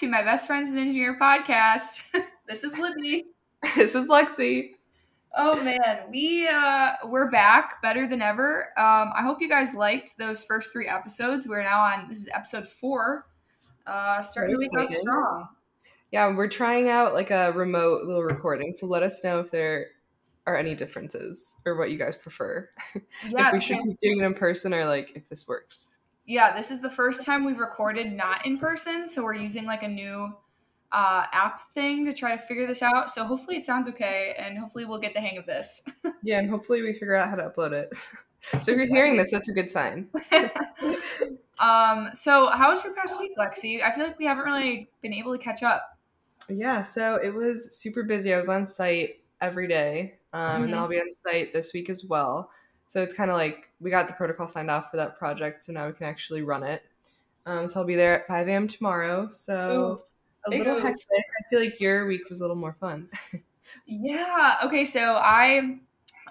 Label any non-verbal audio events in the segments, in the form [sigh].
to my best friend's an engineer podcast. [laughs] this is Libby. [laughs] this is Lexi. Oh man, we uh we're back better than ever. Um I hope you guys liked those first 3 episodes. We're now on this is episode 4. Uh starting the week out strong. Yeah, we're trying out like a remote little recording. So let us know if there are any differences or what you guys prefer. [laughs] Yeah, if we should keep doing it in person or like if this works. Yeah, this is the first time we've recorded not in person, so we're using like a new uh, app thing to try to figure this out. So hopefully it sounds okay, and hopefully we'll get the hang of this. [laughs] yeah, and hopefully we figure out how to upload it. [laughs] so if you're hearing this, that's a good sign. [laughs] um. So how was your past week, Lexi? I feel like we haven't really been able to catch up. Yeah. So it was super busy. I was on site every day, um, mm-hmm. and then mm-hmm. I'll be on site this week as well. So it's kind of like we got the protocol signed off for that project, so now we can actually run it. Um, so I'll be there at 5 a.m. tomorrow. So. Ooh a little hectic. I feel like your week was a little more fun. [laughs] yeah. Okay. So I,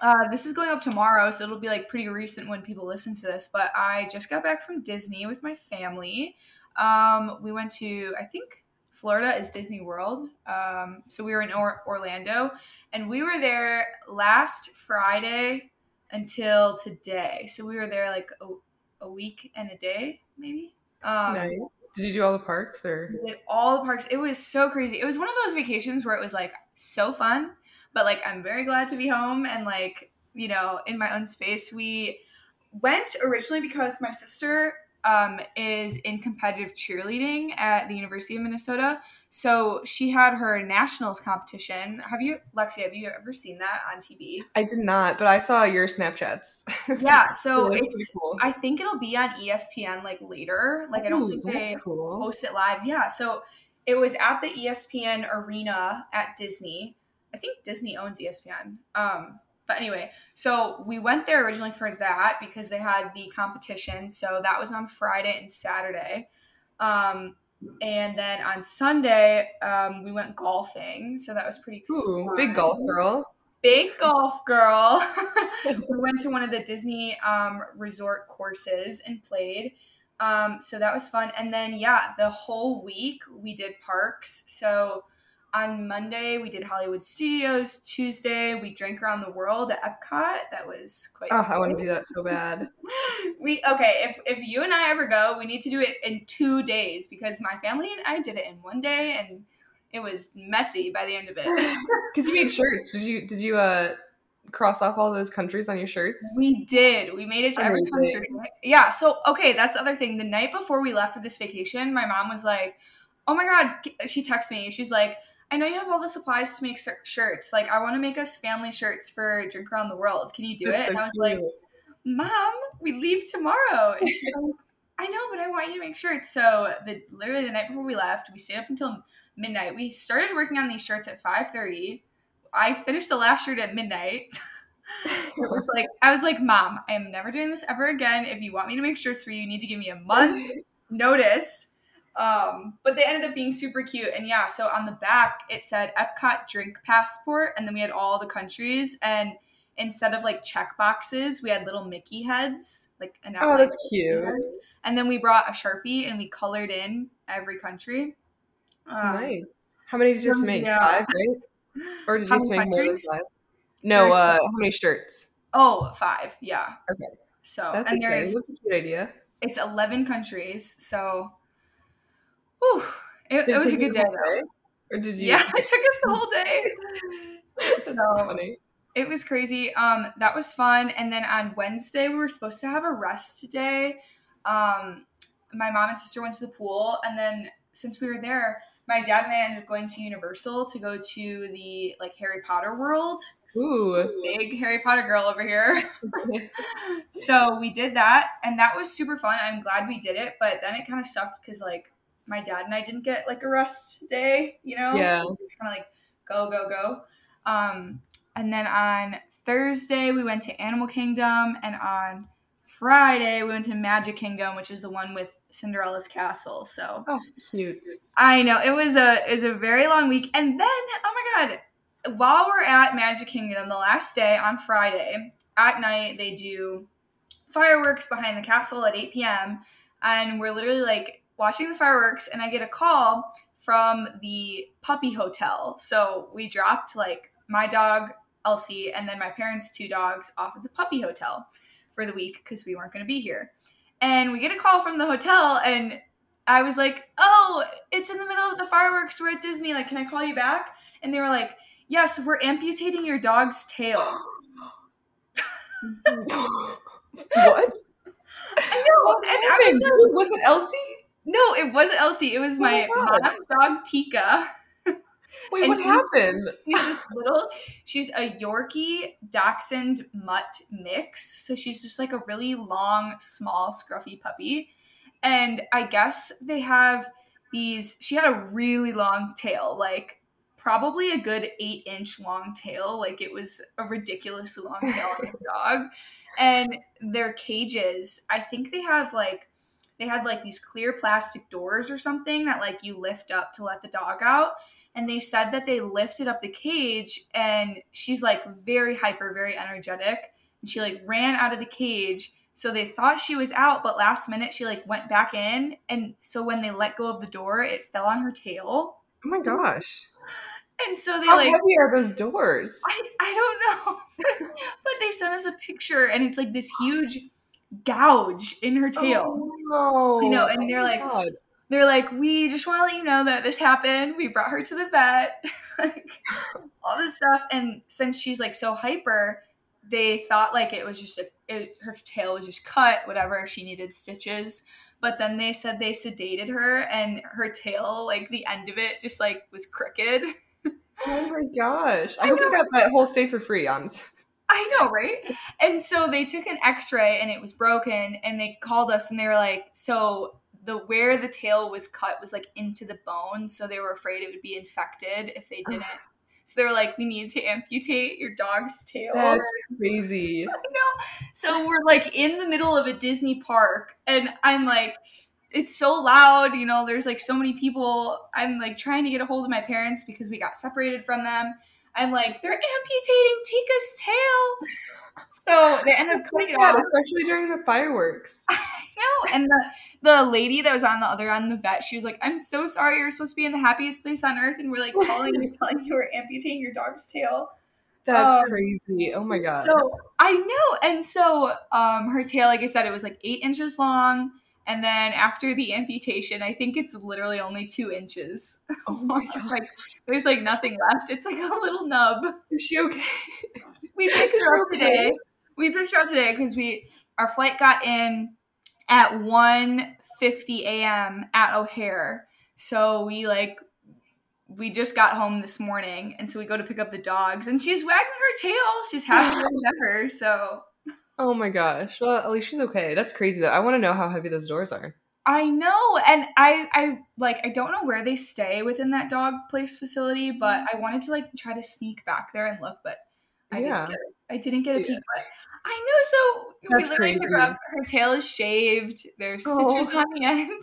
uh, this is going up tomorrow, so it'll be like pretty recent when people listen to this. But I just got back from Disney with my family. Um, we went to, I think Florida is Disney World. Um, so we were in or- Orlando, and we were there last Friday until today. So we were there like a, a week and a day, maybe. Um, nice. Did you do all the parks or? Did all the parks. It was so crazy. It was one of those vacations where it was like so fun, but like I'm very glad to be home and like you know in my own space. We went originally because my sister um, is in competitive cheerleading at the University of Minnesota. So she had her nationals competition. Have you, Lexi, have you ever seen that on TV? I did not, but I saw your Snapchats. Yeah, [laughs] so it's, cool. I think it'll be on ESPN like later. Like, Ooh, I don't think they cool. post it live. Yeah, so it was at the ESPN arena at Disney. I think Disney owns ESPN. Um, but anyway, so we went there originally for that because they had the competition. So that was on Friday and Saturday. Um, and then on Sunday, um, we went golfing. So that was pretty cool. Big golf girl. Big golf girl. [laughs] we went to one of the Disney um, resort courses and played. Um, so that was fun. And then, yeah, the whole week we did parks. So on Monday we did Hollywood Studios. Tuesday we drank around the world at Epcot. That was quite. Oh. I want to do that so bad. [laughs] we okay. If if you and I ever go, we need to do it in two days because my family and I did it in one day, and it was messy by the end of it. [laughs] Because you made shirts. Did you? Did you? uh cross off all those countries on your shirts? We did. We made it to Amazing. every country. Yeah. So okay, that's the other thing. The night before we left for this vacation, my mom was like, "Oh my god!" She texted me. She's like, I know you have all the supplies to make shirts. Like, I want to make us family shirts for Drink Around the World. Can you do That's it? So and I was cute. like, Mom, we leave tomorrow. [laughs] And she's like, I know, but I want you to make shirts. So the literally the night before we left, we stayed up until midnight. We started working on these shirts at 5:30. I finished the last shirt at midnight. [laughs] it was like I was like, Mom, I am never doing this ever again. If you want me to make shirts for you, you need to give me a month [laughs] notice um, but they ended up being super cute. And yeah, so on the back it said Epcot drink passport, and then we had all the countries. And instead of like check boxes, we had little Mickey heads, like an oh, that's cute. Head. And then we brought a sharpie and we colored in every country. Um, nice. How many did you have to make? Yeah. Five, right? [laughs] Or did you have to make more than five? No, uh, how many shirts? Oh, five. Yeah. Okay. So that's and exciting. That's a good idea. It's eleven countries, so Whew. It, it was a good day, day, Or did you? Yeah, [laughs] it took us the whole day. [laughs] So funny. It was crazy. Um, that was fun. And then on Wednesday, we were supposed to have a rest day. Um, my mom and sister went to the pool, and then since we were there, my dad and I ended up going to Universal to go to the like Harry Potter world. Ooh, big Harry Potter girl over here. [laughs] so we did that, and that was super fun. I'm glad we did it, but then it kind of sucked because like my dad and I didn't get like a rest day, you know? Yeah. Just kind of like go, go, go. Um, and then on Thursday, we went to Animal Kingdom. And on Friday, we went to Magic Kingdom, which is the one with Cinderella's castle. So oh, cute. I know it was a is a very long week. And then, oh my god, while we're at Magic Kingdom, the last day on Friday at night, they do fireworks behind the castle at 8 p.m. And we're literally like watching the fireworks and I get a call from the puppy hotel. So we dropped like my dog, Elsie, and then my parents' two dogs off at the puppy hotel for the week because we weren't going to be here. And we get a call from the hotel, and I was like, "Oh, it's in the middle of the fireworks. We're at Disney. Like, can I call you back?" And they were like, "Yes, we're amputating your dog's tail." [gasps] [laughs] what? I know. What and I was like, was it Elsie? No, it wasn't Elsie. It was Oh my my mom's dog, Tika. [laughs] Wait, And what happened? She's this little, she's a Yorkie Dachshund mutt mix. So she's just like a really long, small, scruffy puppy. And I guess they have these, she had a really long tail, like probably a good eight inch long tail. Like it was a ridiculously long tail on this [laughs] dog. And their cages, I think they have like, they had like these clear plastic doors or something that like you lift up to let the dog out. And they said that they lifted up the cage and she's like very hyper very energetic. And she like ran out of the cage. So they thought she was out but last minute she like went back in. And so when they let go of the door it fell on her tail. Oh my gosh. and so they How like heavy are those doors? I, I don't know. [laughs] But they sent us a picture and it's like this huge gouge in her tail Oh, no. I know, and they're Oh like- God. they're like, we just want to let you know that this happened. We brought her to the vet, [laughs] like all this stuff. And since she's like so hyper, they thought like it was just a, it, her tail was just cut, whatever. She needed stitches. But then they said they sedated her, and her tail, like the end of it, just like was crooked. [laughs] Oh my gosh. I, I hope you know. got that whole stay for free on. I know, right? And so they took an x-ray and it was broken and they called us and they were like, so the where the tail was cut was like into the bone, so they were afraid it would be infected if they didn't. so they were like, we need to amputate your dog's tail. That's [laughs] crazy. no, So we're like in the middle of a Disney park, and I'm like, it's so loud, you know, there's like so many people. I'm like trying to get a hold of my parents because we got separated from them. I'm like, they're amputating Tika's tail. So they end up so cutting sad, off. especially during the fireworks. [laughs] I know. And the the lady that was on the other end, of the vet, she was like, I'm so sorry, you're supposed to be in the happiest place on earth, and we're like calling you, [laughs] telling you we're amputating your dog's tail. That's Um, crazy. Oh my god. So I know, and so um, her tail, like I said, it was like eight inches long, and then after the amputation, I think it's literally only two inches. oh [laughs] my god. like there's like nothing left. It's like a little nub. Is she okay? [laughs] We picked her up today. We picked her up today because we our flight got in at 1.50 a.m. at O'Hare. So we like we just got home this morning, and so we go to pick up the dogs, and she's wagging her tail. She's happy [laughs] as ever. So Oh my gosh. Well, at least she's okay. That's crazy though. I want to know how heavy those doors are. I know, and I I like I don't know where they stay within that dog place facility, but mm. I wanted to like try to sneak back there and look, but I Yeah. didn't get. I didn't get a Yeah. peek, but I know. So we That's literally pick her crazy. up. Her tail is shaved. There's Oh. stitches on the end.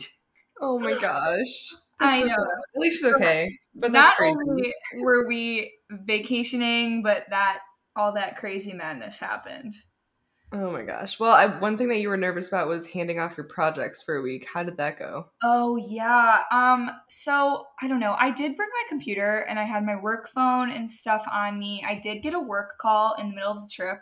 Oh my [laughs] gosh. I so know. sad. At least she's okay. But Not that's crazy. only were we vacationing, but that all that crazy madness happened. Oh my gosh. Well, I, one thing that you were nervous about was handing off your projects for a week. How did that go? Oh yeah. Um so I don't know. I did bring my computer and I had my work phone and stuff on me. I did get a work call in the middle of the trip.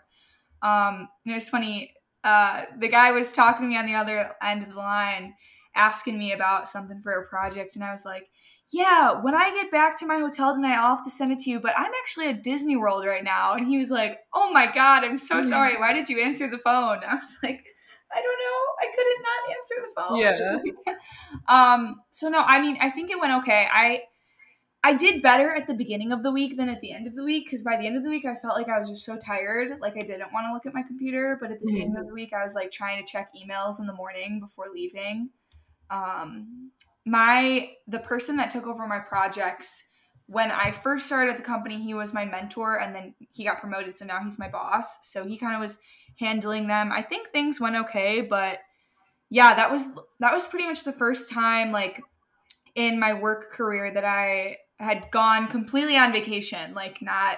Um and it was funny. Uh the guy was talking to me on the other end of the line asking me about something for a project and I was like, "Yeah, when I get back to my hotel tonight, I'll have to send it to you, but I'm actually at Disney World right now." And he was like, "Oh my god, I'm so sorry. Why did you answer the phone?" I was like, I don't know. I couldn't not answer the phone. Yeah. [laughs] um. So no, I mean, I think it went okay. I I did better at the beginning of the week than at the end of the week because by the end of the week, I felt like I was just so tired. Like I didn't want to look at my computer. But at the beginning of the week, I was like trying to check emails in the morning before leaving. Um, my the person that took over my projects when I first started the company, he was my mentor, and then he got promoted, so now he's my boss. So he kind of was handling them. I think things went okay, but yeah, that was that was pretty much the first time like in my work career that I had gone completely on vacation, like not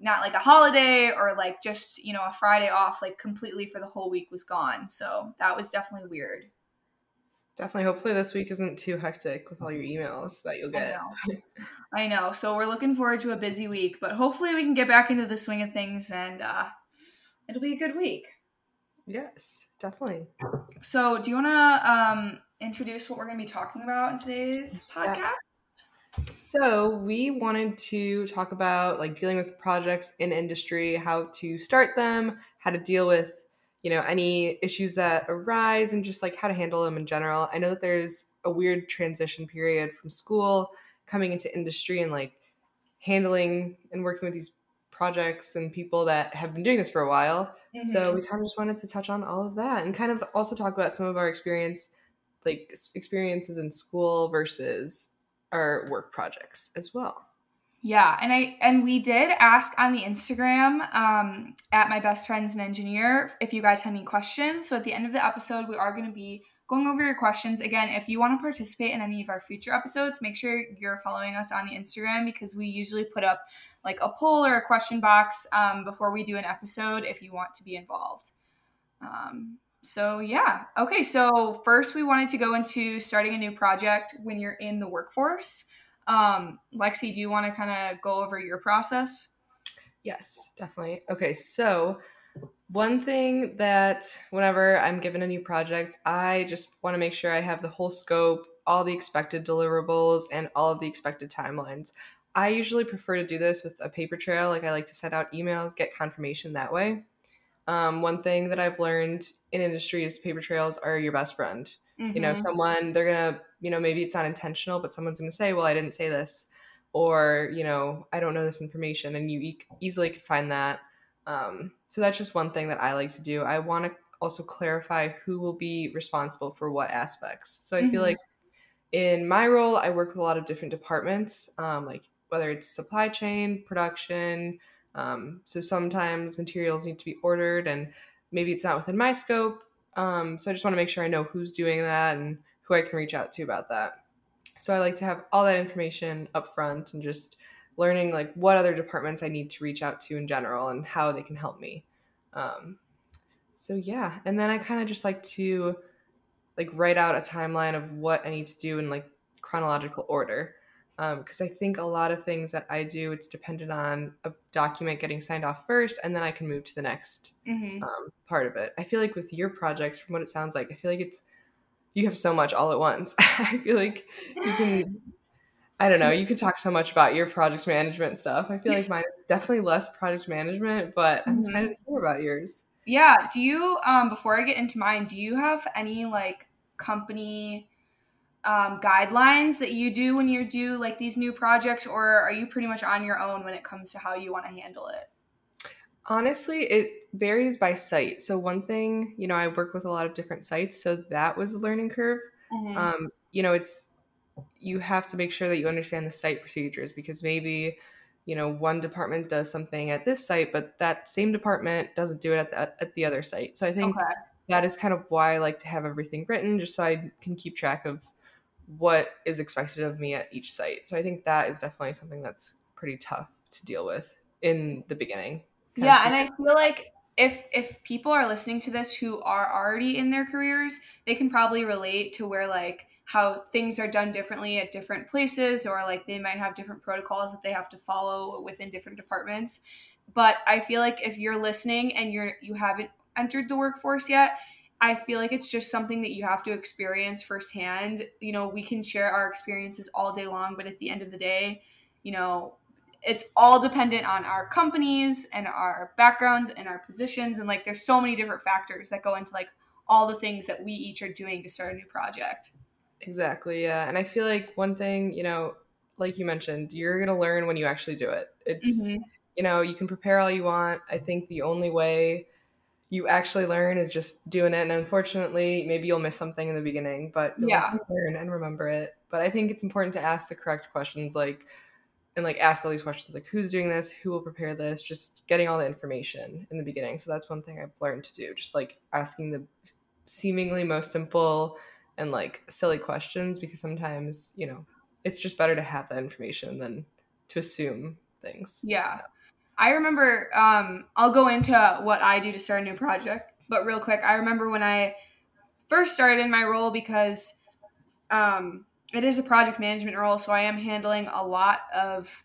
not like a holiday or like just, you know, a Friday off, like completely for the whole week was gone. So that was definitely weird. Definitely. Hopefully, this week isn't too hectic with all your emails that you'll get. I know. [laughs] I know. So, we're looking forward to a busy week, but hopefully, we can get back into the swing of things and uh, it'll be a good week. Yes, definitely. So, do you want to um, introduce what we're going to be talking about in today's podcast? Yes. So, we wanted to talk about like dealing with projects in industry, how to start them, how to deal with you know any issues that arise and just like how to handle them in general. I know that there's a weird transition period from school coming into industry and like handling and working with these projects and people that have been doing this for a while. Mm-hmm. so we kind of just wanted to touch on all of that and kind of also talk about some of our experience like experiences in school versus our work projects as well yeah, and I and we did ask on the Instagram um, at my best friend's an engineer if you guys had any questions. So at the end of the episode, we are going to be going over your questions again. If you want to participate in any of our future episodes, make sure you're following us on the Instagram because we usually put up like a poll or a question box um, before we do an episode if you want to be involved. Um, so yeah, okay. So first, we wanted to go into starting a new project when you're in the workforce. Um, Lexi, do you want to kind of go over your process? Yes, definitely. Okay, so one thing that whenever I'm given a new project, I just want to make sure I have the whole scope, all the expected deliverables, and all of the expected timelines. I usually prefer to do this with a paper trail. Like I like to send out emails, get confirmation that way. Um, one thing that I've learned in industry is paper trails are your best friend. Mm-hmm. You know, mm-hmm. someone they're gonna, you know, maybe it's not intentional, but someone's gonna say, "Well, I didn't say this," or you know, "I don't know this information," and you e- easily could find that. Um, so that's just one thing that I like to do. I want to also clarify who will be responsible for what aspects. So I mm-hmm. feel like in my role, I work with a lot of different departments, um, like whether it's supply chain, production. Um, so sometimes materials need to be ordered, and maybe it's not within my scope, um, so I just want to make sure I know who's doing that and who I can reach out to about that. So I like to have all that information up front and just learning like what other departments I need to reach out to in general and how they can help me. Um, so yeah, and then I kind of just like to like write out a timeline of what I need to do in like chronological order because um, I think a lot of things that I do, it's dependent on a document getting signed off first, and then I can move to the next mm-hmm. um, part of it. I feel like with your projects, from what it sounds like, I feel like it's you have so much all at once. [laughs] I feel like you can, I don't know, you can talk so much about your project management stuff. I feel like mine is definitely less project management, but I'm mm-hmm. excited to hear about yours. Yeah. Do you, um, before I get into mine, do you have any like company? Um, guidelines that you do when you do like these new projects, or are you pretty much on your own when it comes to how you want to handle it? Honestly, it varies by site. So one thing, you know, I work with a lot of different sites, so that was a learning curve. Mm-hmm. Um, you know, it's you have to make sure that you understand the site procedures because maybe you know one department does something at this site but that same department doesn't do it at the, at the other site so i think okay. that is kind of why i like to have everything written just so i can keep track of what is expected of me at each site. So I think that is definitely something that's pretty tough to deal with in the beginning. Yeah, and I feel like if if people are listening to this who are already in their careers, they can probably relate to where like how things are done differently at different places or like they might have different protocols that they have to follow within different departments. But I feel like if you're listening and you're you haven't entered the workforce yet, I feel like it's just something that you have to experience firsthand. You know, we can share our experiences all day long, but at the end of the day, you know, it's all dependent on our companies and our backgrounds and our positions. And like, there's so many different factors that go into like all the things that we each are doing to start a new project. Exactly. Yeah. And I feel like one thing, you know, like you mentioned, you're going to learn when you actually do it. It's, mm-hmm. you know, you can prepare all you want. I think the only way you actually learn is just doing it. And unfortunately, maybe you'll miss something in the beginning, but yeah, learn and remember it. But I think it's important to ask the correct questions, like and like ask all these questions, like who's doing this, who will prepare this, just getting all the information in the beginning. So that's one thing I've learned to do, just like asking the seemingly most simple and like silly questions, because sometimes you know it's just better to have that information than to assume things. Yeah. So. I remember, um, I'll go into what I do to start a new project, but real quick, I remember when I first started in my role because um, it is a project management role, so I am handling a lot of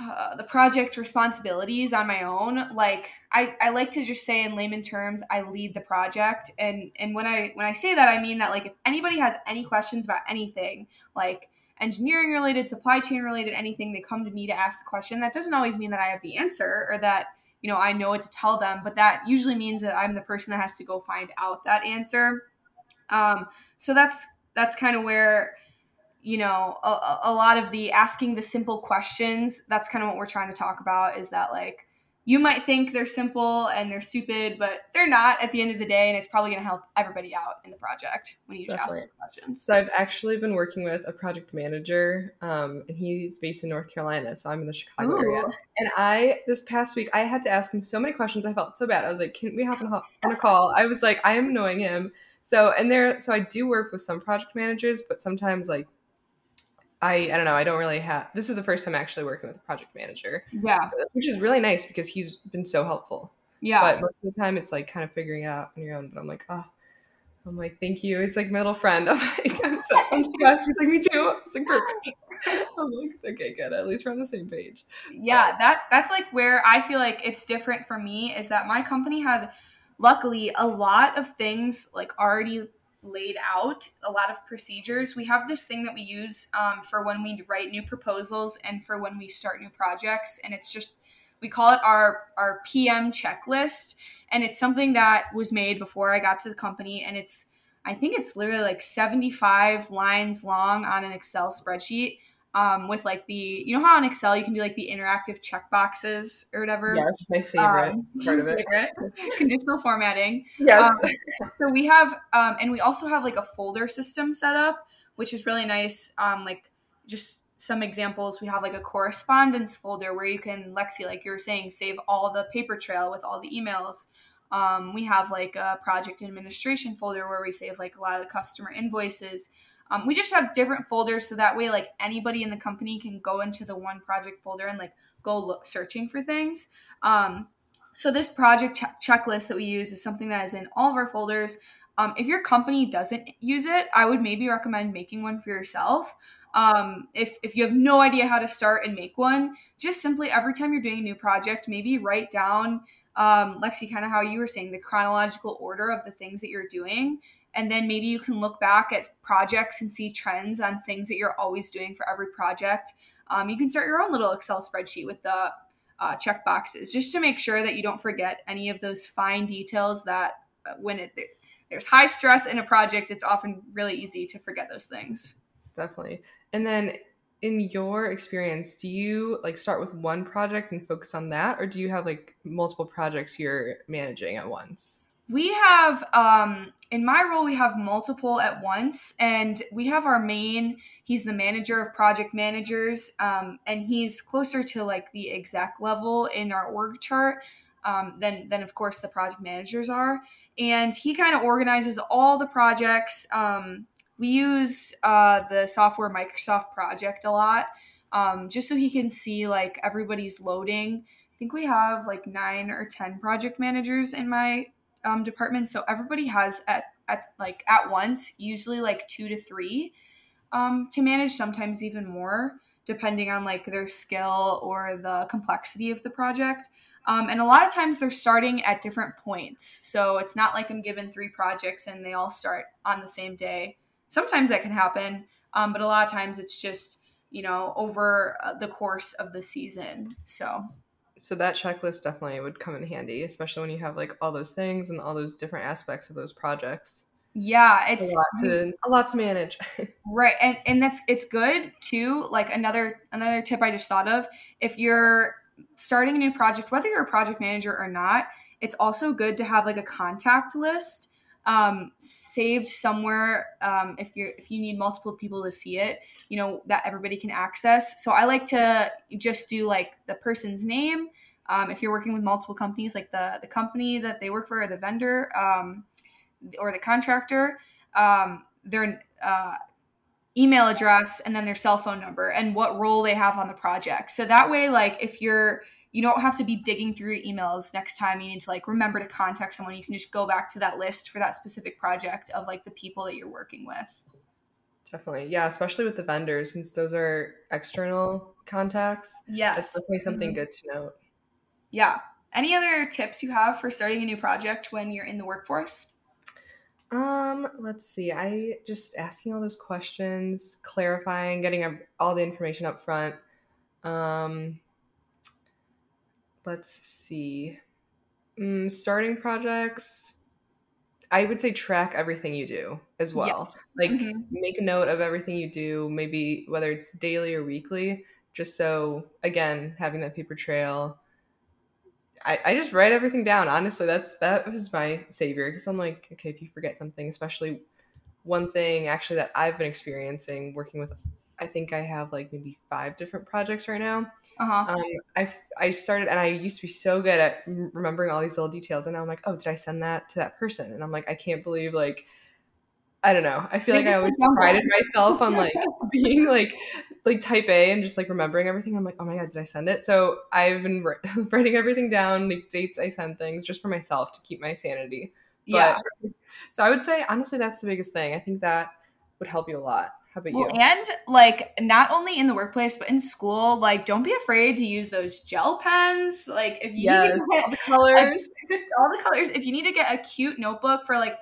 uh, the project responsibilities on my own. Like I, I like to just say in layman terms, I lead the project, and and when I when I say that, I mean that like if anybody has any questions about anything, like engineering related, supply chain related, anything, they come to me to ask the question. That doesn't always mean that I have the answer or that you know I know what to tell them, but that usually means that I'm the person that has to go find out that answer. Um, so that's that's kind of where you know a, a lot of the asking the simple questions that's kind of what we're trying to talk about is that like you might think they're simple and they're stupid, but they're not at the end of the day, and it's probably going to help everybody out in the project when you ask those questions. So I've actually been working with a project manager, um, and he's based in North Carolina, so I'm in the Chicago Ooh. area. And I this past week I had to ask him so many questions. I felt so bad. I was like, "Can we hop on a call?" I was like, "I am annoying him." So and there, so I do work with some project managers, but sometimes like I I don't know. I don't really have. This is the first time actually working with a project manager. Yeah, which is really nice because he's been so helpful. Yeah, but most of the time it's like kind of figuring it out on your own. But I'm like, oh, I'm like, thank you. It's like my little friend. [laughs] I'm like, I'm so I'm stressed. He's like, me too. It's like perfect. [laughs] I'm like, okay, good. At least we're on the same page. Yeah, but, that that's like where I feel like it's different for me is that my company had luckily a lot of things like already laid out a lot of procedures. We have this thing that we use um, for when we write new proposals and for when we start new projects, and it's just we call it our our PM checklist, and it's something that was made before I got to the company, and it's I think it's literally like 75 lines long on an Excel spreadsheet um, with like the you know how on Excel you can do like the interactive check boxes or whatever. Yes, my favorite um, part of it. [laughs] Conditional formatting. Yes. Um, so we have, um, and we also have like a folder system set up, which is really nice. Um, like just some examples, we have like a correspondence folder where you can Lexi, like you were saying, save all the paper trail with all the emails. Um, we have like a project administration folder where we save like a lot of the customer invoices. Um, we just have different folders so that way like anybody in the company can go into the one project folder and like go look, searching for things. Um, so this project ch- checklist that we use is something that is in all of our folders. Um, if your company doesn't use it, I would maybe recommend making one for yourself. Um, if, if you have no idea how to start and make one, just simply every time you're doing a new project, maybe write down, um, Lexi, kind of how you were saying, the chronological order of the things that you're doing and then maybe you can look back at projects and see trends on things that you're always doing for every project. Um, you can start your own little Excel spreadsheet with the uh, check boxes just to make sure that you don't forget any of those fine details that uh, when it there's high stress in a project, it's often really easy to forget those things. Definitely. And then in your experience, do you like start with one project and focus on that, or do you have like multiple projects you're managing at once? We have, um, in my role, we have multiple at once, and we have our main. He's the manager of project managers, um, and he's closer to like the exec level in our org chart um, than than of course the project managers are. And he kind of organizes all the projects. Um, we use uh, the software Microsoft Project a lot, um, just so he can see like everybody's loading. I think we have like nine or ten project managers in my um, departments, so everybody has at at like at once, usually like two to three um, to manage, sometimes even more, depending on like their skill or the complexity of the project. Um, and a lot of times they're starting at different points, so it's not like I'm given three projects and they all start on the same day. Sometimes that can happen, um, but a lot of times it's just you know over uh, the course of the season. So so that checklist definitely would come in handy, especially when you have like all those things and all those different aspects of those projects. Yeah, it's a lot to, a lot to manage. [laughs] right. And and that's it's good too. Like another another tip I just thought of, if you're starting a new project, whether you're a project manager or not, it's also good to have like a contact list um, saved somewhere um, if you're if you need multiple people to see it you know that everybody can access. So i like to just do like the person's name. Um, if you're working with multiple companies like the the company that they work for or the vendor um, or the contractor um, their uh, email address and then their cell phone number and what role they have on the project. So that way like if you're you don't have to be digging through your emails next time you need to like remember to contact someone you can just go back to that list for that specific project of like the people that you're working with Definitely. Yeah, especially with the vendors, since those are external contacts. Yes. That's definitely something mm-hmm. good to note. Yeah. Any other tips you have for starting a new project when you're in the workforce? Um, let's see. I just asking all those questions, clarifying, getting all the information up front. Um, let's see. Mm, starting projects, I would say track everything you do as well. Yes. Like mm-hmm. make a note of everything you do, maybe whether it's daily or weekly, just so again, having that paper trail. I, I just write everything down. Honestly, that's that was my savior because I'm like, okay, if you forget something, especially one thing actually that I've been experiencing working with I think I have like maybe five different projects right now. Uh-huh. Um, I I started and I used to be so good at remembering all these little details, and now I'm like, oh, did I send that to that person? And I'm like, I can't believe like I don't know. I feel like I always prided myself on like [laughs] [laughs] being like like type A and just like remembering everything. I'm like, oh my god, did I send it? So I've been [laughs] writing everything down, like dates I send things, just for myself to keep my sanity. But, yeah. So I would say honestly, that's the biggest thing. I think that would help you a lot. How about well, you? And like not only in the workplace but in school, like don't be afraid to use those gel pens. Like if you yes, need to get all the colors, all the colors. If you need to get a cute notebook for like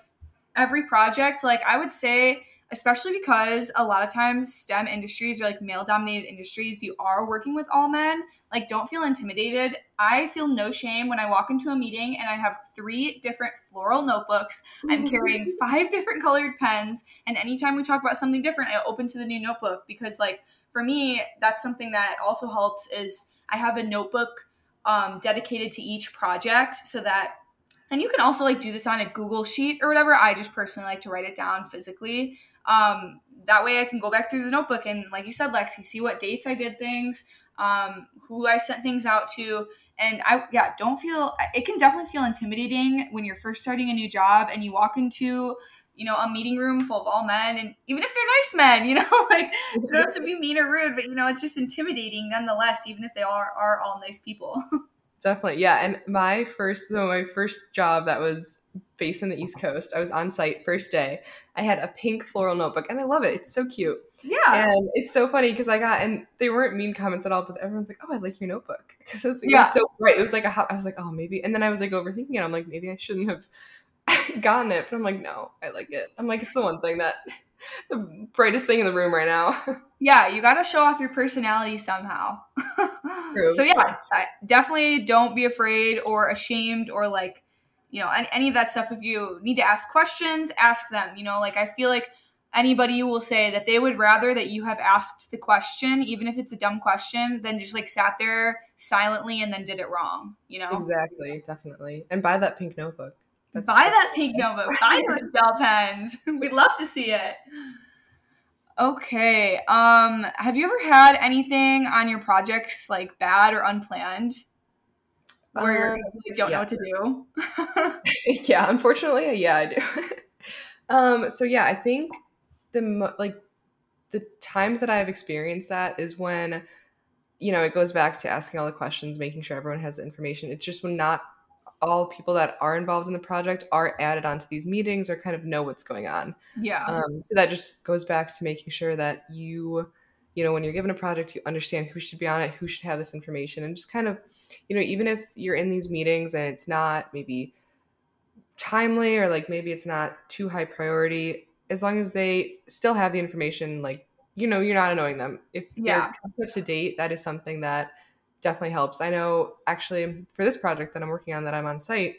every project, like I would say especially because a lot of times STEM industries are like male dominated industries. You are working with all men. Like, don't feel intimidated. I feel no shame when I walk into a meeting and I have three different floral notebooks. I'm carrying [laughs] five different colored pens. And anytime we talk about something different, I open to the new notebook because, like, for me, that's something that also helps is I have a notebook um, dedicated to each project so that and you can also like do this on a Google sheet or whatever. I just personally like to write it down physically. Um, that way I can go back through the notebook and, like you said, Lexi, see what dates I did things, um, who I sent things out to. And I, yeah, don't feel, it can definitely feel intimidating when you're first starting a new job and you walk into, you know, a meeting room full of all men. And even if they're nice men, [laughs] you know, like you don't have to be mean or rude, but, you know, it's just intimidating nonetheless, even if they are, are all nice people. [laughs] Definitely. Yeah. And my first, so my first job that was based in the East Coast, I was on site first day. I had a pink floral notebook and I love it. It's so cute. Yeah. And it's so funny because I got, and they weren't mean comments at all, but everyone's like, oh, I like your notebook. Because it, was, it yeah. was so bright. It was like a, I was like, oh, maybe. And then I was like overthinking it. I'm like, maybe I shouldn't have [laughs] gotten it. But I'm like, no, I like it. I'm like, it's the one thing that, the brightest thing in the room right now. [laughs] yeah, you got to show off your personality somehow. [laughs] True. So yeah, definitely don't be afraid or ashamed or like, you know, any, any of that stuff. If you need to ask questions, ask them. You know, like I feel like anybody will say that they would rather that you have asked the question, even if it's a dumb question, than just like sat there silently and then did it wrong. You know, exactly, definitely, and buy that pink notebook. That's, Buy that pink notebook. [laughs] Buy those gel pens. [laughs] We'd love to see it. Okay. Um, have you ever had anything on your projects like bad or unplanned? Where um, you don't know what to do? [laughs] yeah, unfortunately, yeah, I do. um, so yeah, I think the mo- like the times that I've experienced that is when you know it goes back to asking all the questions, making sure everyone has the information. It's just when not all people that are involved in the project are added onto these meetings or kind of know what's going on. Yeah. Um, so that just goes back to making sure that you, you know, when you're given a project, you understand who should be on it, who should have this information, and just kind of, you know, even if you're in these meetings and it's not maybe timely or like maybe it's not too high priority, as long as they still have the information, like, you know, you're not annoying them. If yeah. they're up to date, that is something that definitely helps. I know actually for this project that I'm working on that I'm on site,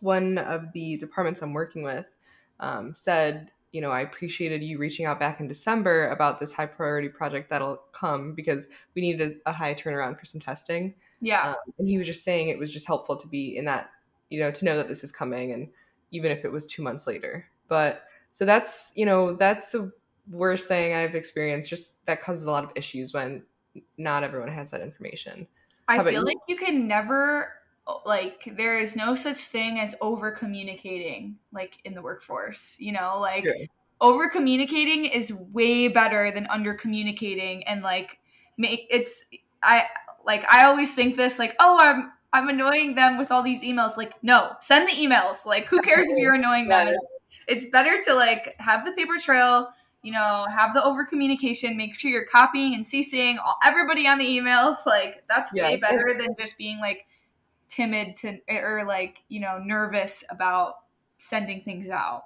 one of the departments I'm working with um, said, you know, I appreciated you reaching out back in December about this high priority project that'll come because we needed a, a high turnaround for some testing. Yeah. Um, and he was just saying it was just helpful to be in that, you know, to know that this is coming and even if it was two months later. But so that's, you know, that's the worst thing I've experienced. Just that causes a lot of issues when not everyone has that information. I feel you? like you can never oh, like there is no such thing as over communicating like in the workforce, you know, like True. over communicating is way better than under communicating and like make it's I like I always think this like, oh, I'm I'm annoying them with all these emails. Like, no, send the emails. Like, who cares if you're [laughs] annoying them? It's, it's better to like have the paper trail you know, have the over communication. Make sure you're copying and CCing all, everybody on the emails. Like that's yes, way better than just being like timid to or like you know nervous about sending things out.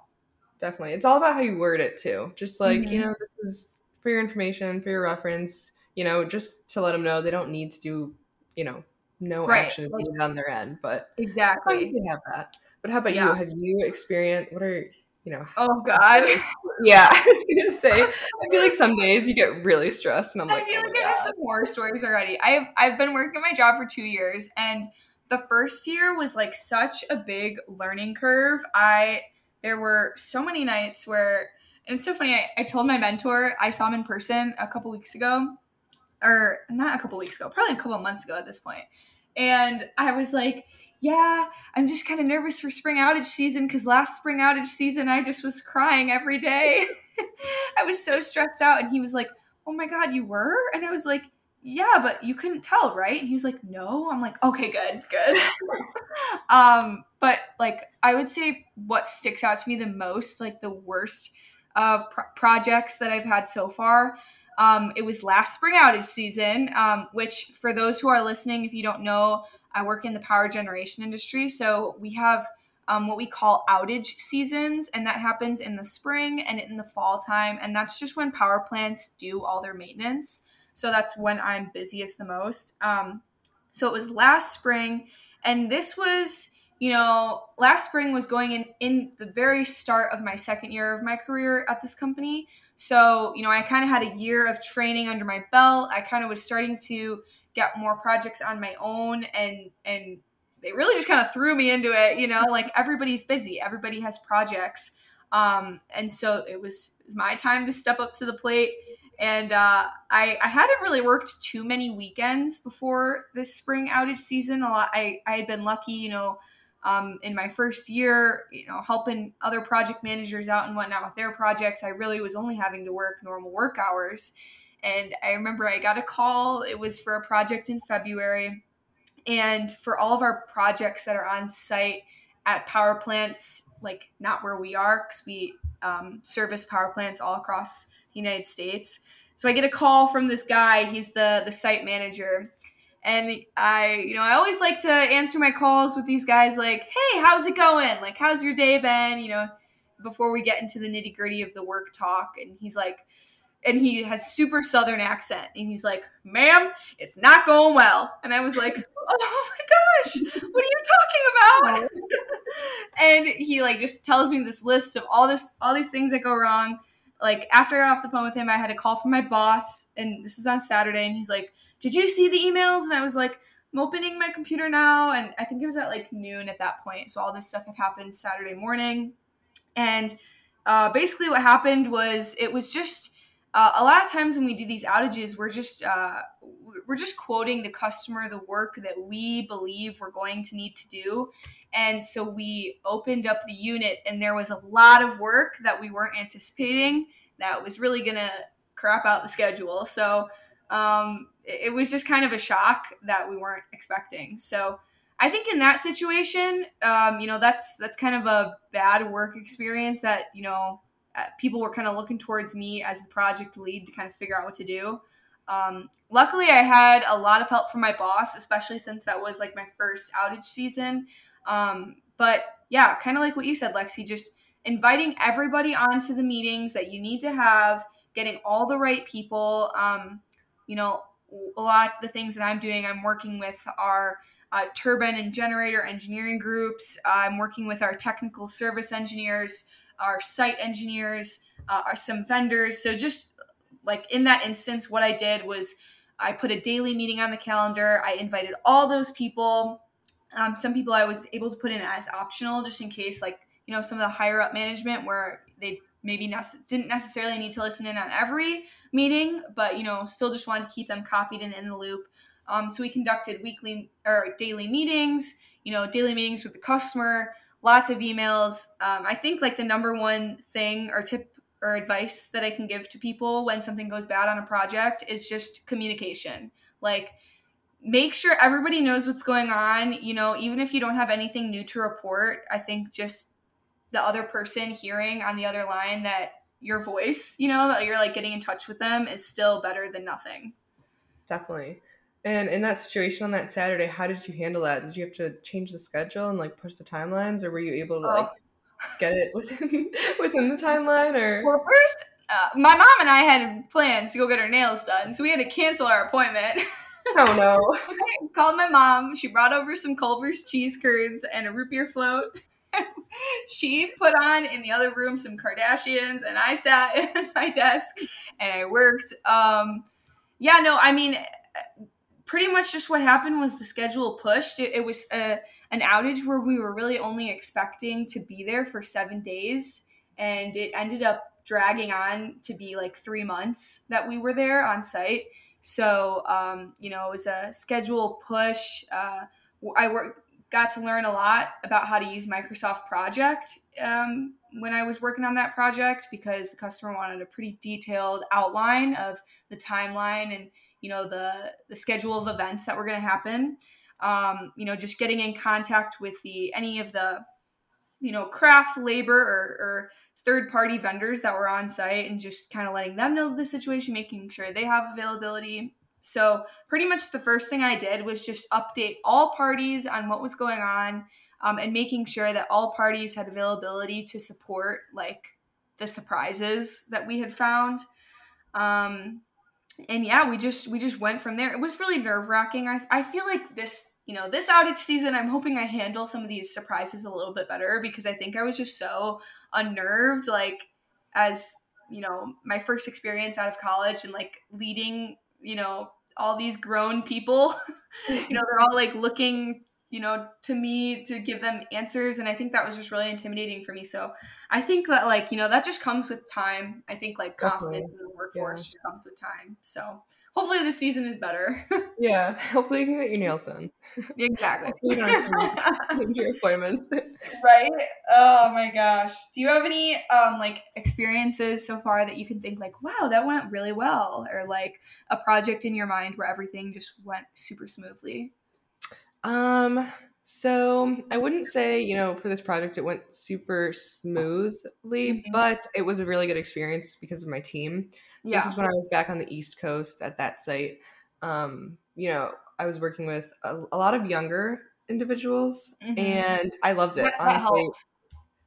Definitely, it's all about how you word it too. Just like mm-hmm. you know, this is for your information, for your reference. You know, just to let them know they don't need to do you know no right. action is needed on their end, but exactly they have that. But how about yeah. you? Have you experienced what are you know? Oh God. [laughs] yeah, [laughs] I was gonna say. I feel like some [laughs] days you get really stressed, and I'm like, I feel oh like I have some horror stories already. I've I've been working at my job for two years, and the first year was like such a big learning curve. I there were so many nights where and it's so funny. I, I told my mentor I saw him in person a couple weeks ago, or not a couple weeks ago, probably a couple months ago at this point. And I was like, yeah, I'm just kind of nervous for spring outage season because last spring outage season I just was crying every day. [laughs] I was so stressed out. And he was like, oh my God, you were? And I was like, yeah, but you couldn't tell, right? And he was like, no. I'm like, okay, good, good. [laughs] um, but like, I would say what sticks out to me the most, like the worst of pro- projects that I've had so far, um, it was last spring outage season, um, which for those who are listening, if you don't know, I work in the power generation industry. So we have um, what we call outage seasons, and that happens in the spring and in the fall time. And that's just when power plants do all their maintenance. So that's when I'm busiest the most. Um, so it was last spring, and this was you know, last spring was going in in the very start of my second year of my career at this company. So, you know, I kind of had a year of training under my belt. I kind of was starting to get more projects on my own and and they really just kind of threw me into it, you know, like everybody's busy, everybody has projects. Um, and so it was, it was my time to step up to the plate. And uh, I, I hadn't really worked too many weekends before this spring outage season. A lot, I, I had been lucky, you know, um, in my first year, you know, helping other project managers out and whatnot with their projects, I really was only having to work normal work hours. And I remember I got a call, it was for a project in February. And for all of our projects that are on site at power plants, like not where we are, because we um, service power plants all across the United States. So I get a call from this guy, he's the, the site manager and I, you know, I always like to answer my calls with these guys like, hey, how's it going? Like, how's your day been? You know, before we get into the nitty gritty of the work talk. And he's like, and he has super southern accent. And he's like, ma'am, it's not going well. And I was like, [laughs] oh my gosh, what are you talking about? [laughs] and he like just tells me this list of all this, all these things that go wrong. Like after I got off the phone with him, I had a call from my boss, and this is on Saturday, and he's like, did you see the emails? And I was like, I'm opening my computer now. And I think it was at like noon at that point. So all this stuff had happened Saturday morning. And uh, basically, what happened was it was just uh, a lot of times when we do these outages, we're just uh, we're just quoting the customer the work that we believe we're going to need to do. And so we opened up the unit, and there was a lot of work that we weren't anticipating that was really gonna crap out the schedule. So um, it was just kind of a shock that we weren't expecting. So I think in that situation, um, you know, that's that's kind of a bad work experience that you know people were kind of looking towards me as the project lead to kind of figure out what to do. Um, luckily, I had a lot of help from my boss, especially since that was like my first outage season. Um, but yeah, kind of like what you said, Lexi, just inviting everybody onto the meetings that you need to have, getting all the right people. Um, you know, a lot of the things that I'm doing, I'm working with our uh, turbine and generator engineering groups. I'm working with our technical service engineers, our site engineers, uh, our some vendors. So just like in that instance, what I did was I put a daily meeting on the calendar. I invited all those people. Um, some people I was able to put in as optional, just in case, like you know, some of the higher up management where they maybe didn't necessarily need to listen in on every meeting, but you know, still just wanted to keep them copied and in the loop. Um, so we conducted weekly or daily meetings, you know, daily meetings with the customer, lots of emails. Um, I think like the number one thing or tip or advice that I can give to people when something goes bad on a project is just communication. Like, make sure everybody knows what's going on. You know, even if you don't have anything new to report, I think just the other person hearing on the other line that your voice, you know, that you're like getting in touch with them is still better than nothing. Definitely. And in that situation on that Saturday, how did you handle that? Did you have to change the schedule and like push the timelines, or were you able to like oh. get it within [laughs] within the timeline? Or well, first, uh, my mom and I had plans to go get our nails done, so we had to cancel our appointment. Oh no! [laughs] I called my mom. She brought over some Culver's cheese curds and a root beer float. [laughs] she put on in the other room some Kardashians, and I sat at my desk and I worked. Um, yeah, no, I mean, pretty much just what happened was the schedule pushed. It, it was a, an outage where we were really only expecting to be there for seven days, and it ended up dragging on to be like three months that we were there on site. So, um, you know, it was a schedule push. Uh, I worked got to learn a lot about how to use Microsoft Project um, when I was working on that project because the customer wanted a pretty detailed outline of the timeline and you know the the schedule of events that were going to happen. Um, you know, just getting in contact with the any of the you know craft labor or, or third party vendors that were on site and just kind of letting them know the situation, making sure they have availability so, pretty much the first thing I did was just update all parties on what was going on um, and making sure that all parties had availability to support like the surprises that we had found. Um, and yeah, we just we just went from there. It was really nerve wracking. I, I feel like this you know this outage season i'm hoping i handle some of these surprises a little bit better because i think i was just so unnerved like as you know my first experience out of college and like leading you know all these grown people [laughs] you know they're all like looking you know to me to give them answers and i think that was just really intimidating for me. So i think that like you know that just comes with time. I think like confidence Definitely. in the workforce yeah. just comes with time. So hopefully this season is better. [laughs] Yeah. Hopefully you can get your nails done. Exactly. You don't have to [laughs] your appointments. Right? Oh my gosh. Do you have any um like experiences so far that you can think like wow that went really well or like a project in your mind where everything just went super smoothly um, so I wouldn't say, you know, for this project it went super smoothly, mm-hmm. but it was a really good experience because of my team. So yeah. this is when I was back on the East Coast at that site. Um, you know, I was working with a, a lot of younger individuals mm-hmm. and I loved it, that honestly. Helps.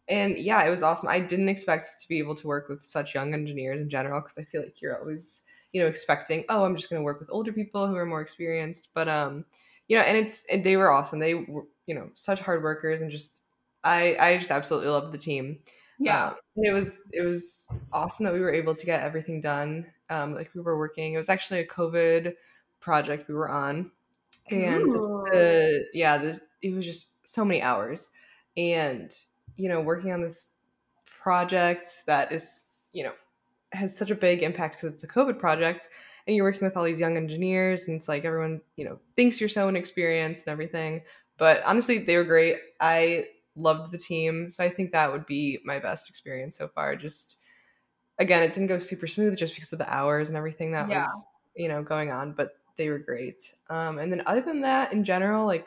And yeah, it was awesome. I didn't expect to be able to work with such young engineers in general because I feel like you're always, you know, expecting, oh, I'm just going to work with older people who are more experienced. But um, you know, and it's and they were awesome. They were, you know, such hard workers and just I I just absolutely loved the team. Yeah, um, it was it was awesome that we were able to get everything done. Um, like we were working. It was actually a COVID project we were on, and the yeah, the, it was just so many hours, and you know, working on this project that is you know has such a big impact because it's a COVID project and you're working with all these young engineers and it's like everyone you know thinks you're so inexperienced and everything. But honestly they were great. I loved the team so i think that would be my best experience so far. Just again it didn't go super smooth just because of the hours and everything that yeah. was you know going on but they were great. Um, and then other than that in general like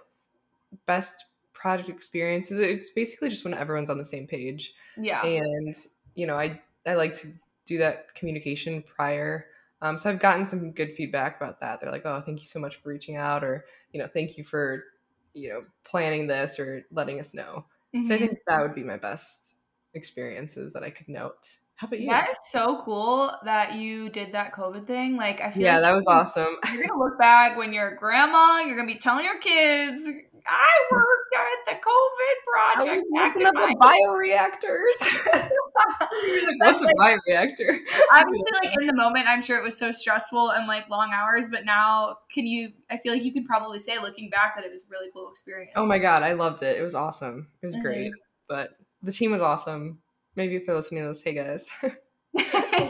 best project experiences it's basically just when everyone's on the same page. Yeah. And you know i i like to do that communication prior um, so I've gotten some good feedback about that. They're like, "Oh, thank you so much for reaching out," or you know, "Thank you for you know planning this or letting us know." Mm-hmm. So I mm-hmm. think that would be my best experiences that I could note. How about you? That is so cool that you did that COVID thing. Like I feel yeah, like that was awesome. You're gonna look back when you're a grandma. You're gonna be telling your kids, I [laughs] worked at the COVID project. I was looking at the bioreactors. [laughs] [laughs] What's a bioreactor? [laughs] Obviously, like in the moment, I'm sure it was so stressful and like long hours. But now, can you? I feel like you can probably say, looking back, that it was really cool experience. Oh my god, I loved it. It was awesome. It was mm-hmm. great. But the team was awesome. Maybe if they're listening to this, hey guys.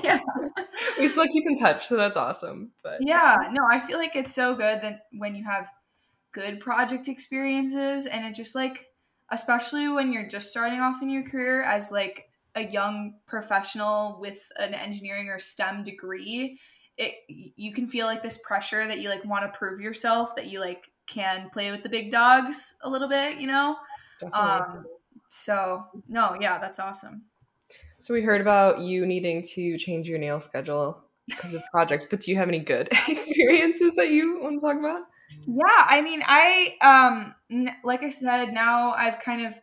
yeah. we still keep in touch, so that's awesome. But yeah, no, I feel like it's so good that when you have good project experiences and it just like especially when you're just starting off in your career as like a young professional with an engineering or STEM degree, it you can feel like this pressure that you like want to prove yourself that you like can play with the big dogs a little bit, you know? Definitely. Um so no, yeah, that's awesome. So we heard about you needing to change your nail schedule because of projects, but do you have any good [laughs] experiences that you want to talk about? Yeah, I mean, I um n- like I said, now I've kind of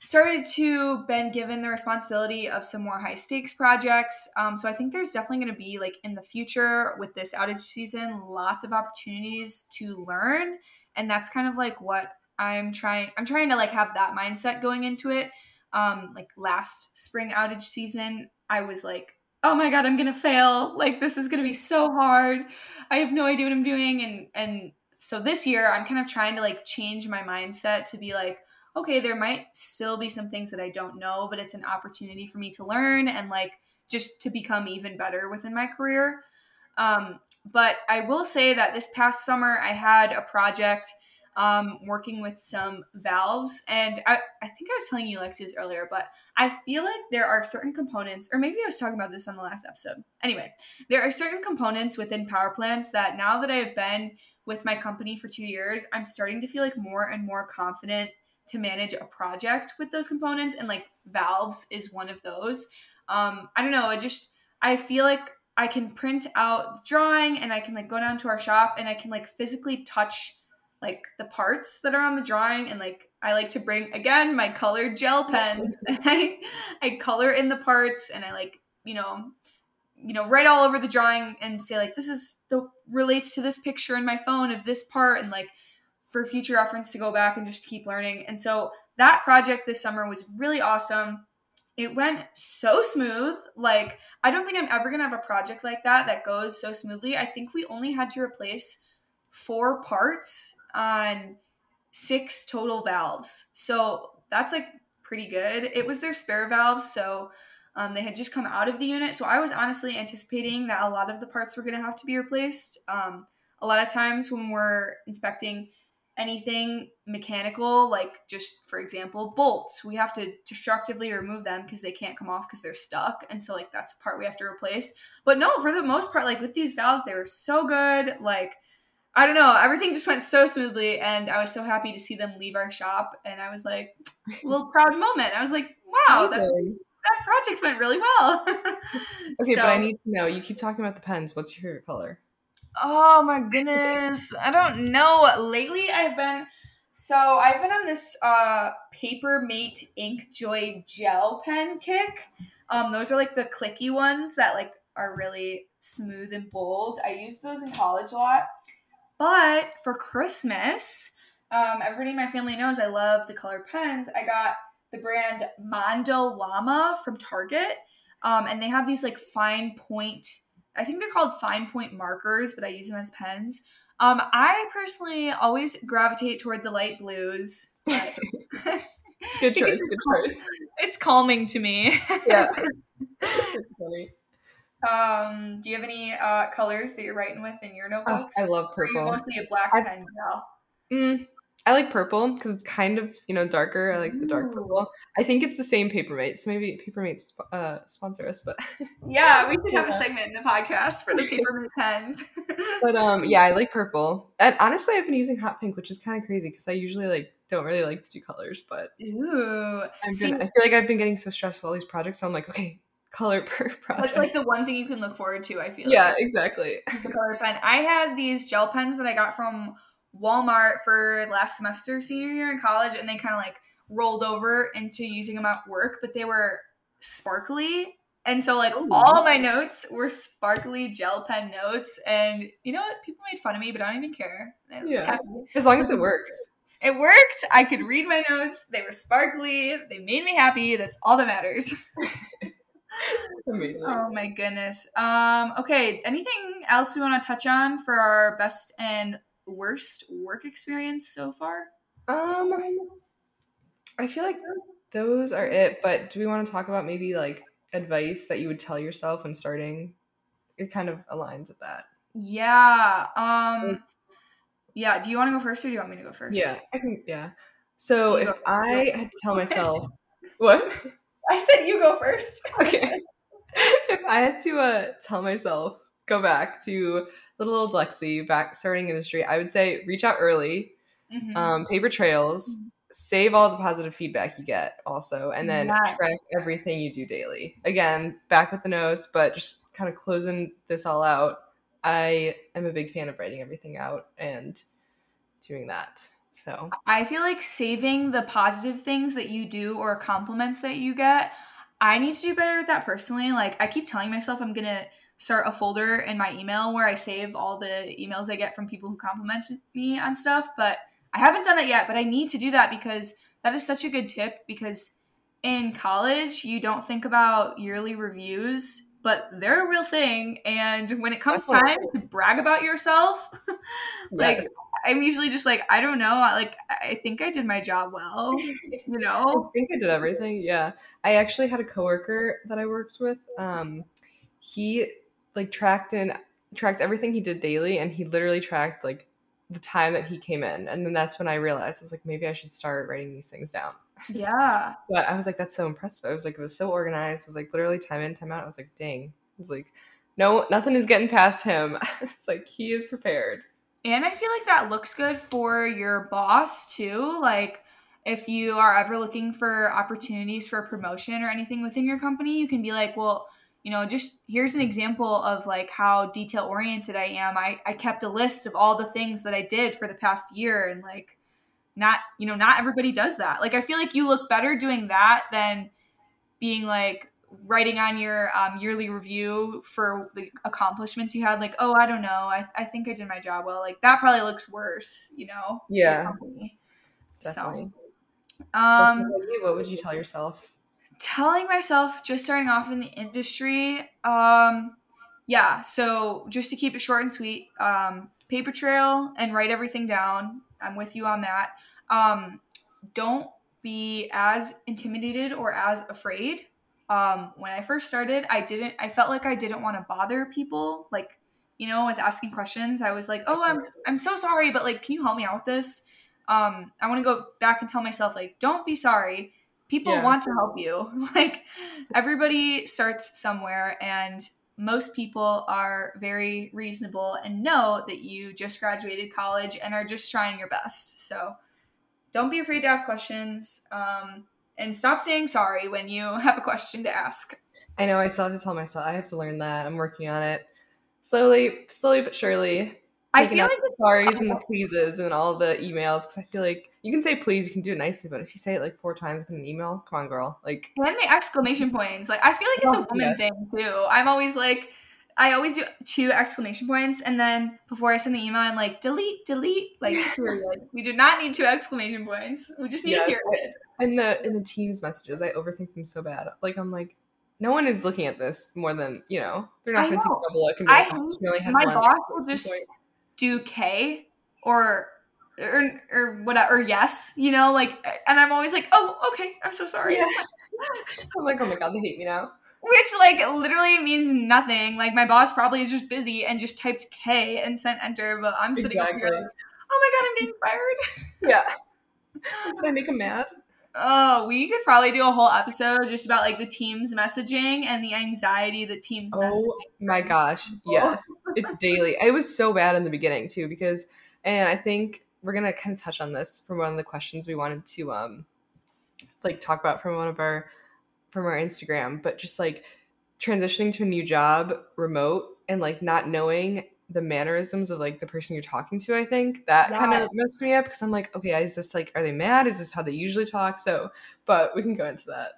started to been given the responsibility of some more high stakes projects. Um, so I think there's definitely going to be like in the future with this outage season, lots of opportunities to learn, and that's kind of like what I'm trying. I'm trying to like have that mindset going into it. Um, like last spring outage season, I was like, oh my god, I'm gonna fail. Like this is gonna be so hard. I have no idea what I'm doing, and and so this year I'm kind of trying to like change my mindset to be like okay, there might still be some things that I don't know, but it's an opportunity for me to learn and like just to become even better within my career. Um, but I will say that this past summer I had a project um, working with some valves, and I, I think I was telling you Alexia's earlier, but I feel like there are certain components, or maybe I was talking about this on the last episode. Anyway, there are certain components within power plants that now that I've been with my company for two years, I'm starting to feel like more and more confident to manage a project with those components and like valves is one of those. Um i don't know i just i feel like i can print out drawing and i can like go down to our shop and i can like physically touch like the parts that are on the drawing and like i like to bring again my colored gel pens. And [laughs] i i color in the parts and i like you know you know write all over the drawing and say like this is the relates to this picture in my phone of this part and like for future reference to go back and just keep learning. And so that project this summer was really awesome. It went so smooth. Like, I don't think I'm ever going to have a project like that that goes so smoothly. I think we only had to replace four parts on six total valves. So that's like pretty good. It was their spare valves. So um, they had just come out of the unit. So I was honestly anticipating that a lot of the parts were going to have to be replaced. Um, a lot of times when we're inspecting anything mechanical, like just for example, bolts, we have to destructively remove them because they can't come off because they're stuck. And so, like, that's a part we have to replace. But no, for the most part, like with these valves, they were so good. Like, I don't know, everything just went so smoothly. And I was so happy to see them leave our shop. And I was like, a little proud moment. I was like, wow, that, that project went really well. [laughs] okay, so, but I need to know you keep talking about the pens. What's your favorite color? Oh my goodness. I don't know. Lately I've been so I've been on this uh Paper Mate InkJoy gel pen kick. Um those are like the clicky ones that like are really smooth and bold. I used those in college a lot. But for Christmas, um everybody in my family knows I love the color pens. I got the brand Mondo Llama from Target. Um and they have these like fine point I think they're called fine point markers, but I use them as pens. Um, I personally always gravitate toward the light blues. [laughs] good [laughs] choice. Good choice. It's calming to me. yeah, [laughs] it's funny. Um, do you have any uh, colors that you're writing with in your notebooks? Oh, I love purple. mostly a black I've, pen gal? Mm, I like purple because it's kind of you know darker. I like the dark purple. I think it's the same Papermate, so maybe Papermate uh, sponsor us. But [laughs] yeah, we should have a segment in the podcast for the Papermate pens. [laughs] but um, yeah, I like purple. And honestly, I've been using hot pink, which is kind of crazy because I usually like don't really like to do colors. But ooh, I'm See, I feel like I've been getting so stressed with all these projects, so I'm like, okay, color [laughs] per project. It's like the one thing you can look forward to. I feel. Yeah, like. exactly. The color pen. I had these gel pens that I got from Walmart for last semester, senior year in college, and they kind of like rolled over into using them at work, but they were sparkly. And so, like, Ooh. all my notes were sparkly gel pen notes. And you know what? People made fun of me, but I don't even care. Yeah. As long as it works. It worked. I could read my notes. They were sparkly. They made me happy. That's all that matters. [laughs] Oh my goodness. Um, okay. Anything else we want to touch on for our best and worst work experience so far? Um, I feel like those are it. But do we want to talk about maybe like advice that you would tell yourself when starting? It kind of aligns with that. Yeah. Um. Yeah. Do you want to go first, or do you want me to go first? Yeah, I think yeah. So you if I had to tell [laughs] myself what I said, you go first. Okay. [laughs] if I had to uh, tell myself go back to little old Lexi back starting industry, I would say reach out early, mm-hmm. um, paper trails, save all the positive feedback you get also and then Yes. track everything you do daily again back with the notes but just kind of closing this all out i am a big fan of writing everything out and doing that so I feel like saving the positive things that you do or compliments that you get, I need to do better with that personally. Like, I keep telling myself I'm going to start a folder in my email where I save all the emails I get from people who compliment me on stuff, but I haven't done that yet. But I need to do that because that is such a good tip because in college, you don't think about yearly reviews. But they're a real thing, and when it comes time to brag about yourself, [laughs] like yes. I'm usually just like, I don't know. Like, I think I did my job well, [laughs] you know? I think I did everything. Yeah. I actually had a coworker that I worked with. Um, he like tracked in tracked everything he did daily and he literally tracked like the time that he came in. And then that's when I realized I was like, maybe I should start writing these things down. Yeah. [laughs] But I was like, that's so impressive. I was like, it was so organized. It was like literally time in, time out. I was like, dang. I was like, no, nothing is getting past him. [laughs] it's like he is prepared. And I feel like that looks good for your boss too. Like, if you are ever looking for opportunities for promotion or anything within your company, you can be like, well, you know, just here's an example of like how detail oriented I am. I, I kept a list of all the things that I did for the past year and like not, you know, not everybody does that. Like I feel like you look better doing that than being like writing on your um, yearly review for the accomplishments you had like oh i don't know I, I think i did my job well like that probably looks worse you know Yeah. Definitely. so um what would you tell yourself? Telling myself just starting off in the industry um yeah so just to keep it short and sweet um paper trail and write everything down. I'm with you on that. Um don't be as intimidated or as afraid. Um when i first started i didn't i felt like i didn't want to bother people. Like you know with asking questions i was like oh i'm i'm so sorry but like can you help me out with this? Um i want to go back and tell myself like don't be sorry people Yeah. want to help you [laughs] like everybody starts somewhere and most people are very reasonable and know that you just graduated college and are just trying your best so don't be afraid to ask questions um, and stop saying sorry when you [laughs] have a question to ask I know I still have to tell myself I have to learn that. I'm working on it. Slowly, slowly but surely. I feel like the sorries and the pleases and all the emails because I feel like you can say please, you can do it nicely, but if you say it like four times in an email, come on, girl. Like, and the exclamation points like i feel like it's a Oh, woman yes. thing too i'm always like i always do two exclamation points and then before i send the email i'm like delete delete like [laughs] period we do not need two exclamation points we just need Yes. a period in the in the teams messages, I overthink them so bad. Like, I'm like, no one is looking at this more than you know. They're not going to take a double look and be I like, oh, she only had my boss will just do K or or or whatever or yes, you know, like and I'm always like, "Oh, okay. I'm so sorry." Yeah. [laughs] I'm like, oh my god, they hate me now. Which like literally means nothing. Like my boss probably is just busy and just typed K and sent enter, but I'm sitting up here like, "Oh my god, I'm getting fired." Yeah. [laughs] Did I make him mad? Oh, we could probably do a whole episode just about like the team's messaging and the anxiety that teams. Oh my gosh, yes. It's daily. It was so bad in the beginning too because and I think we're going to kind of touch on this from one of the questions we wanted to um like talk about from one of our from our Instagram, but just like transitioning to a new job remote and like not knowing the mannerisms of like the person you're talking to, I think that kind of messed me up because I'm like, okay, is this like, are they mad? Is this how they usually talk? So, but we can go into that.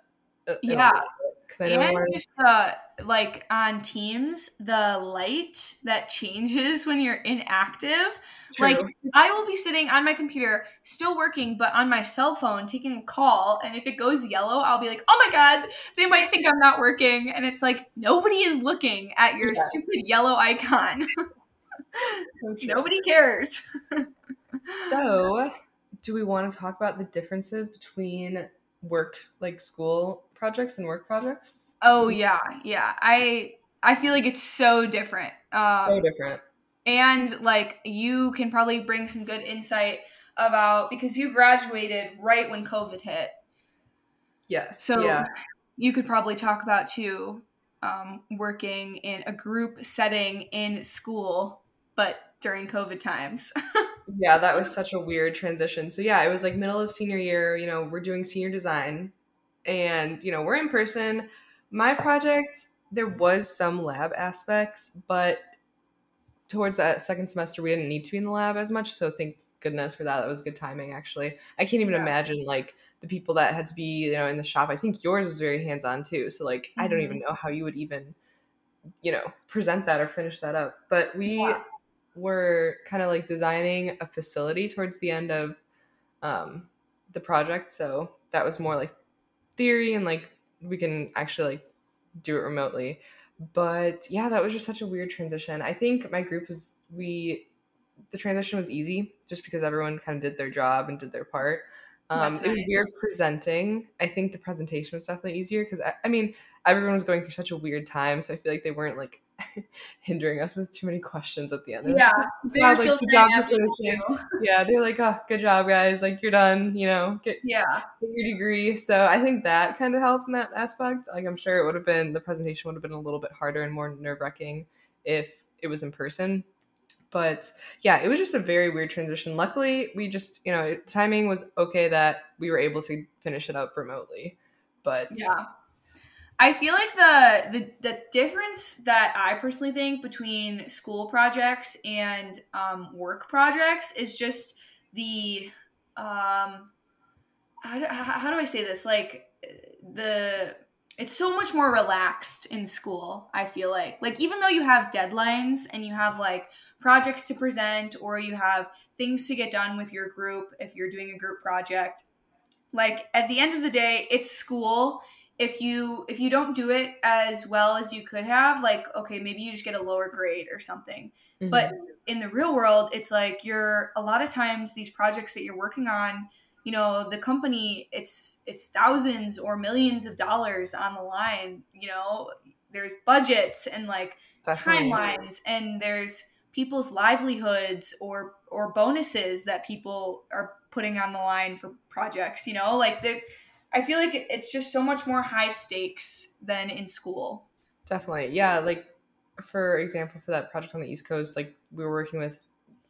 uh, Yeah. little bit, 'cause I know and just the like on teams the light that changes when you're inactive like [laughs] i will be sitting on my computer still working but on my cell phone taking a call and if it goes yellow i'll be like oh my god they might think i'm not working and it's like nobody is looking at your Yeah. stupid yellow icon [laughs] So nobody cares So, do we want to talk about the differences between work, like school projects and work projects? oh yeah yeah i i feel like it's so different um, so different. and like you can probably bring some good insight about because you graduated right when covid hit Yes. so yeah. you could probably talk about too um, working in a group setting in school but during covid times [laughs] yeah, that was such a weird transition. So yeah, it was like middle of senior year, you know, we're doing senior design and you know, we're in person. My project there was some lab aspects, but towards that second semester we didn't need to be in the lab as much, so thank goodness for that. That was good timing actually. I can't even yeah. imagine like the people that had to be, you know, in the shop. I think yours was very hands-on too. So like mm-hmm. I don't even mm-hmm. know how you would even you know, present that or finish that up. But we yeah were kind of like designing a facility towards the end of um, the project. So that was more like theory and like we can actually like do it remotely. But yeah, that was just such a weird transition. I think my group was we the transition was easy just because everyone kind of did their job and did their part. Um, it was weird presenting. I think the presentation was definitely easier because I, I, mean everyone was going through such a weird time, so I feel like they weren't like [laughs] hindering us with too many questions at the end. Yeah, they're like, still [laughs] Yeah, they're like, oh, good job, guys. Like you're done. You know, get yeah get your degree. So I think that kind of helps in that aspect. Like I'm sure it would have been the presentation would have been a little bit harder and more nerve wracking if it was in person but yeah, it was just a very weird transition. Luckily, we just, you know, timing was okay that we were able to finish it up remotely. But yeah. I feel like the, the the difference that I personally think between school projects and um, work projects is just the um, how do, how do I say this? Like the it's so much more relaxed in school i feel like. Like even though you have deadlines and you have like projects to present or you have things to get done with your group if you're doing a group project like at the end of the day it's school if you if you don't do it as well as you could have like okay maybe you just get a lower grade or something mm-hmm. but in the real world it's like you're a lot of times these projects that you're working on you know the company it's it's thousands or millions of dollars on the line you know there's budgets and like Definitely. timelines and there's people's livelihoods or or bonuses that people are putting on the line for projects you know like the i feel like it's just so much more high stakes than in school definitely yeah like for example for that project on the east coast like we were working with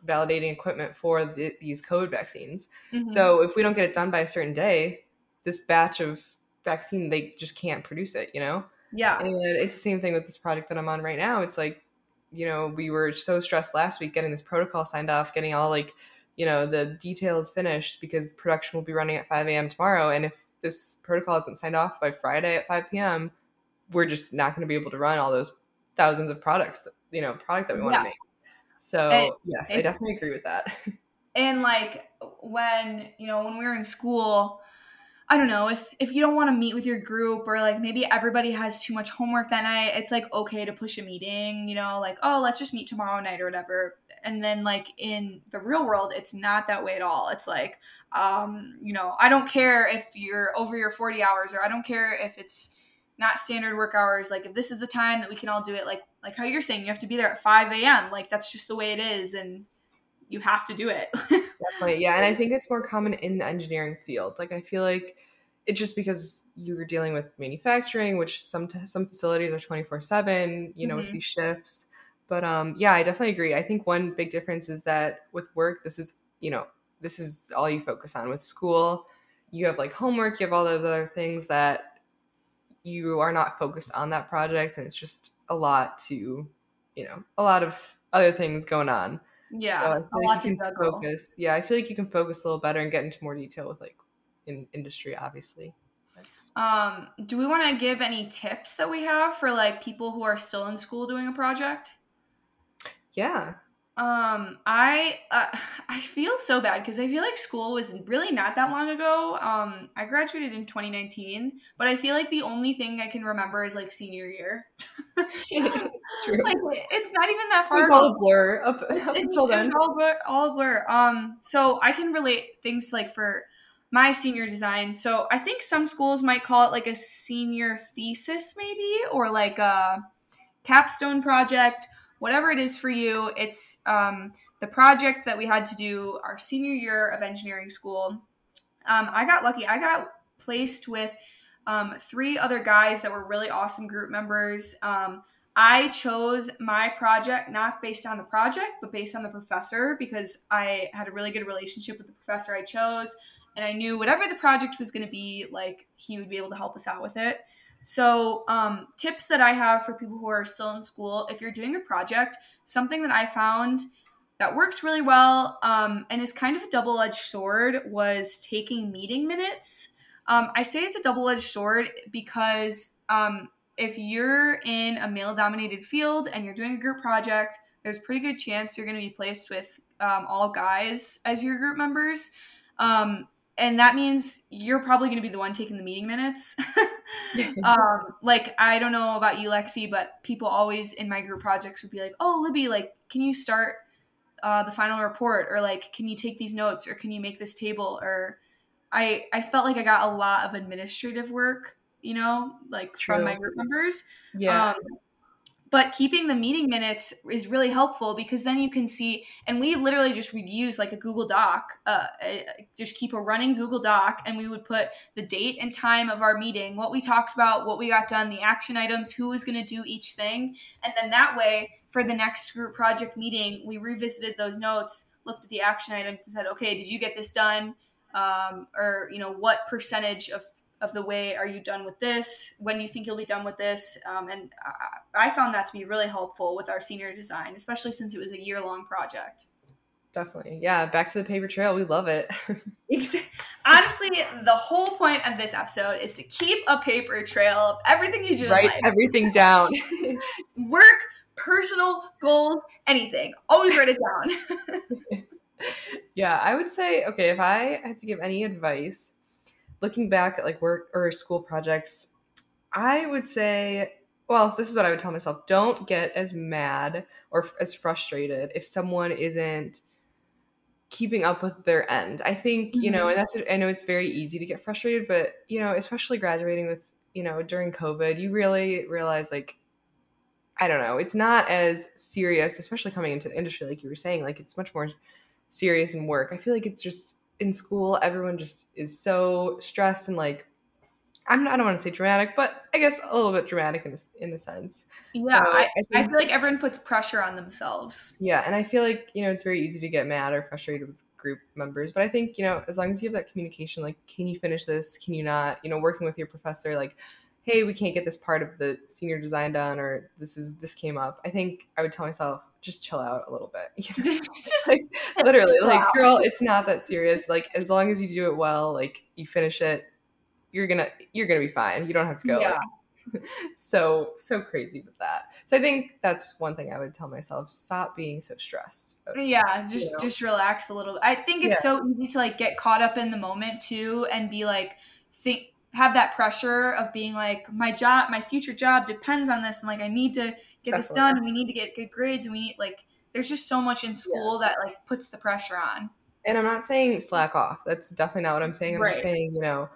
validating equipment for the, these COVID vaccines. Mm-hmm. So if we don't get it done by a certain day, this batch of vaccine they just can't produce it. You know. Yeah. And it's the same thing with this project that I'm on right now. It's like, you know, we were so stressed last week getting this protocol signed off, getting all like, you know, the details finished because production will be running at 5 a.m. tomorrow. And if this protocol isn't signed off by Friday at 5 p.m., we're just not going to be able to run all those thousands of products, that, you know, product that we want to make. So and, yes, and, I definitely agree with that. And like when you know when we were in school, I don't know if if you don't want to meet with your group or like maybe everybody has too much homework that night, it's like okay to push a meeting. You know, like oh let's just meet tomorrow night or whatever. And then like in the real world, it's not that way at all. It's like um, you know I don't care if you're over your forty hours or I don't care if it's not standard work hours. Like if this is the time that we can all do it, like like how you're saying, you have to be there at five a.m. Like that's just the way it is, and you have to do it. [laughs] Definitely, yeah. And I think it's more common in the engineering field. Like I feel like it's just because you're dealing with manufacturing, which some some facilities are twenty four seven. You know, mm-hmm. with these shifts. But um, yeah, I definitely agree. I think one big difference is that with work, this is you know this is all you focus on. With school, you have like homework, you have all those other things that you are not focused on that project and it's just a lot to you know a lot of other things going on yeah so a like you can focus yeah i feel like you can focus a little better and get into more detail with like in industry obviously um do we want to give any tips that we have for like people who are still in school doing a project yeah um, I uh, [sighs] I feel so bad because I feel like school was really not that long ago. Um, I graduated in 2019, but I feel like the only thing I can remember is like senior year. [laughs] True. Like it's not even that far. It's all a blur. Up, it's, it's, it's all blur. All blur. Um, so I can relate things like for my senior design. So I think some schools might call it like a senior thesis, maybe, or like a capstone project whatever it is for you. It's um, the project that we had to do our senior year of engineering school. Um, I got lucky. I got placed with um, three other guys that were really awesome group members. Um, I chose my project not based on the project, but based on the professor because I had a really good relationship with the professor I chose. And I knew whatever the project was going to be, like, he would be able to help us out with it. So, um, tips that I have for people who are still in school if you're doing a project, something that I found that worked really well um, and is kind of a double edged sword was taking meeting minutes. Um, I say it's a double edged sword because um, if you're in a male dominated field and you're doing a group project, there's pretty good chance you're going to be placed with um, all guys as your group members. Um, and that means you're probably going to be the one taking the meeting minutes. [laughs] [laughs] um, like, I don't know about you, Lexi, but people always in my group projects would be like, oh, Libby, like, can you start uh, the final report? Or, like, can you take these notes? Or can you make this table? Or I, I felt like I got a lot of administrative work you know, like True. from my group members. Yeah. Um, but keeping the meeting minutes is really helpful because then you can see and we literally just would use like a google doc uh, just keep a running google doc and we would put the date and time of our meeting what we talked about what we got done the action items who was going to do each thing. And then that way for the next group project meeting we revisited those notes looked at the action items and said okay did you get this done? Um, or you know what percentage of of the way are you done with this? When you think you'll be done with this? Um, and I, I found that to be really helpful with our senior design especially since it was a year long project. Definitely. Yeah back to the paper trail. We love it. [laughs] Honestly the whole point of this episode is to keep a paper trail of everything you do write everything down. [laughs] [laughs] Work personal goals anything. Always write it down. Yeah i would say okay if i had to give any advice looking back at like work or school projects, I would say, well, this is what I would tell myself don't get as mad or as frustrated if someone isn't keeping up with their end. I think, you know, and mm-hmm. that's, I know it's very easy to get frustrated, but, you know, especially graduating with, you know, during COVID, you really realize like, I don't know, it's not as serious, especially coming into the industry, like you were saying, like it's much more serious in work. I feel like it's just, in school, everyone just is so stressed and like I'm not, I don't want to say dramatic, but I guess a little bit dramatic in a, in a sense. Yeah, so I, I, think, I, feel like everyone puts pressure on themselves. Yeah, and I feel like you know it's very easy to get mad or frustrated with group members, but I think you know as long as you have that communication, like can you finish this? Can you not? You know, working with your professor, like hey, we can't get this part of the senior design done, or this is this came up. I think I would tell myself, just chill out a little bit. [laughs] You know? just like literally, like out. girl, it's not that serious. Like as long as you do it well, like you finish it, you're gonna you're gonna be fine. You don't have to go. Yeah. Like, [laughs] so so crazy with that. So I think that's one thing I would tell myself: stop being so stressed. Uh, yeah, just you know? just relax a little. I think it's yeah. so easy to like get caught up in the moment too, and be like think have that pressure of being like my job my future job depends on this and like i need to get Definitely. this done and we need to get good grades and we need like there's just so much in school yeah. that like puts the pressure on and i'm not saying slack off that's definitely not what i'm saying i'm right. just saying you know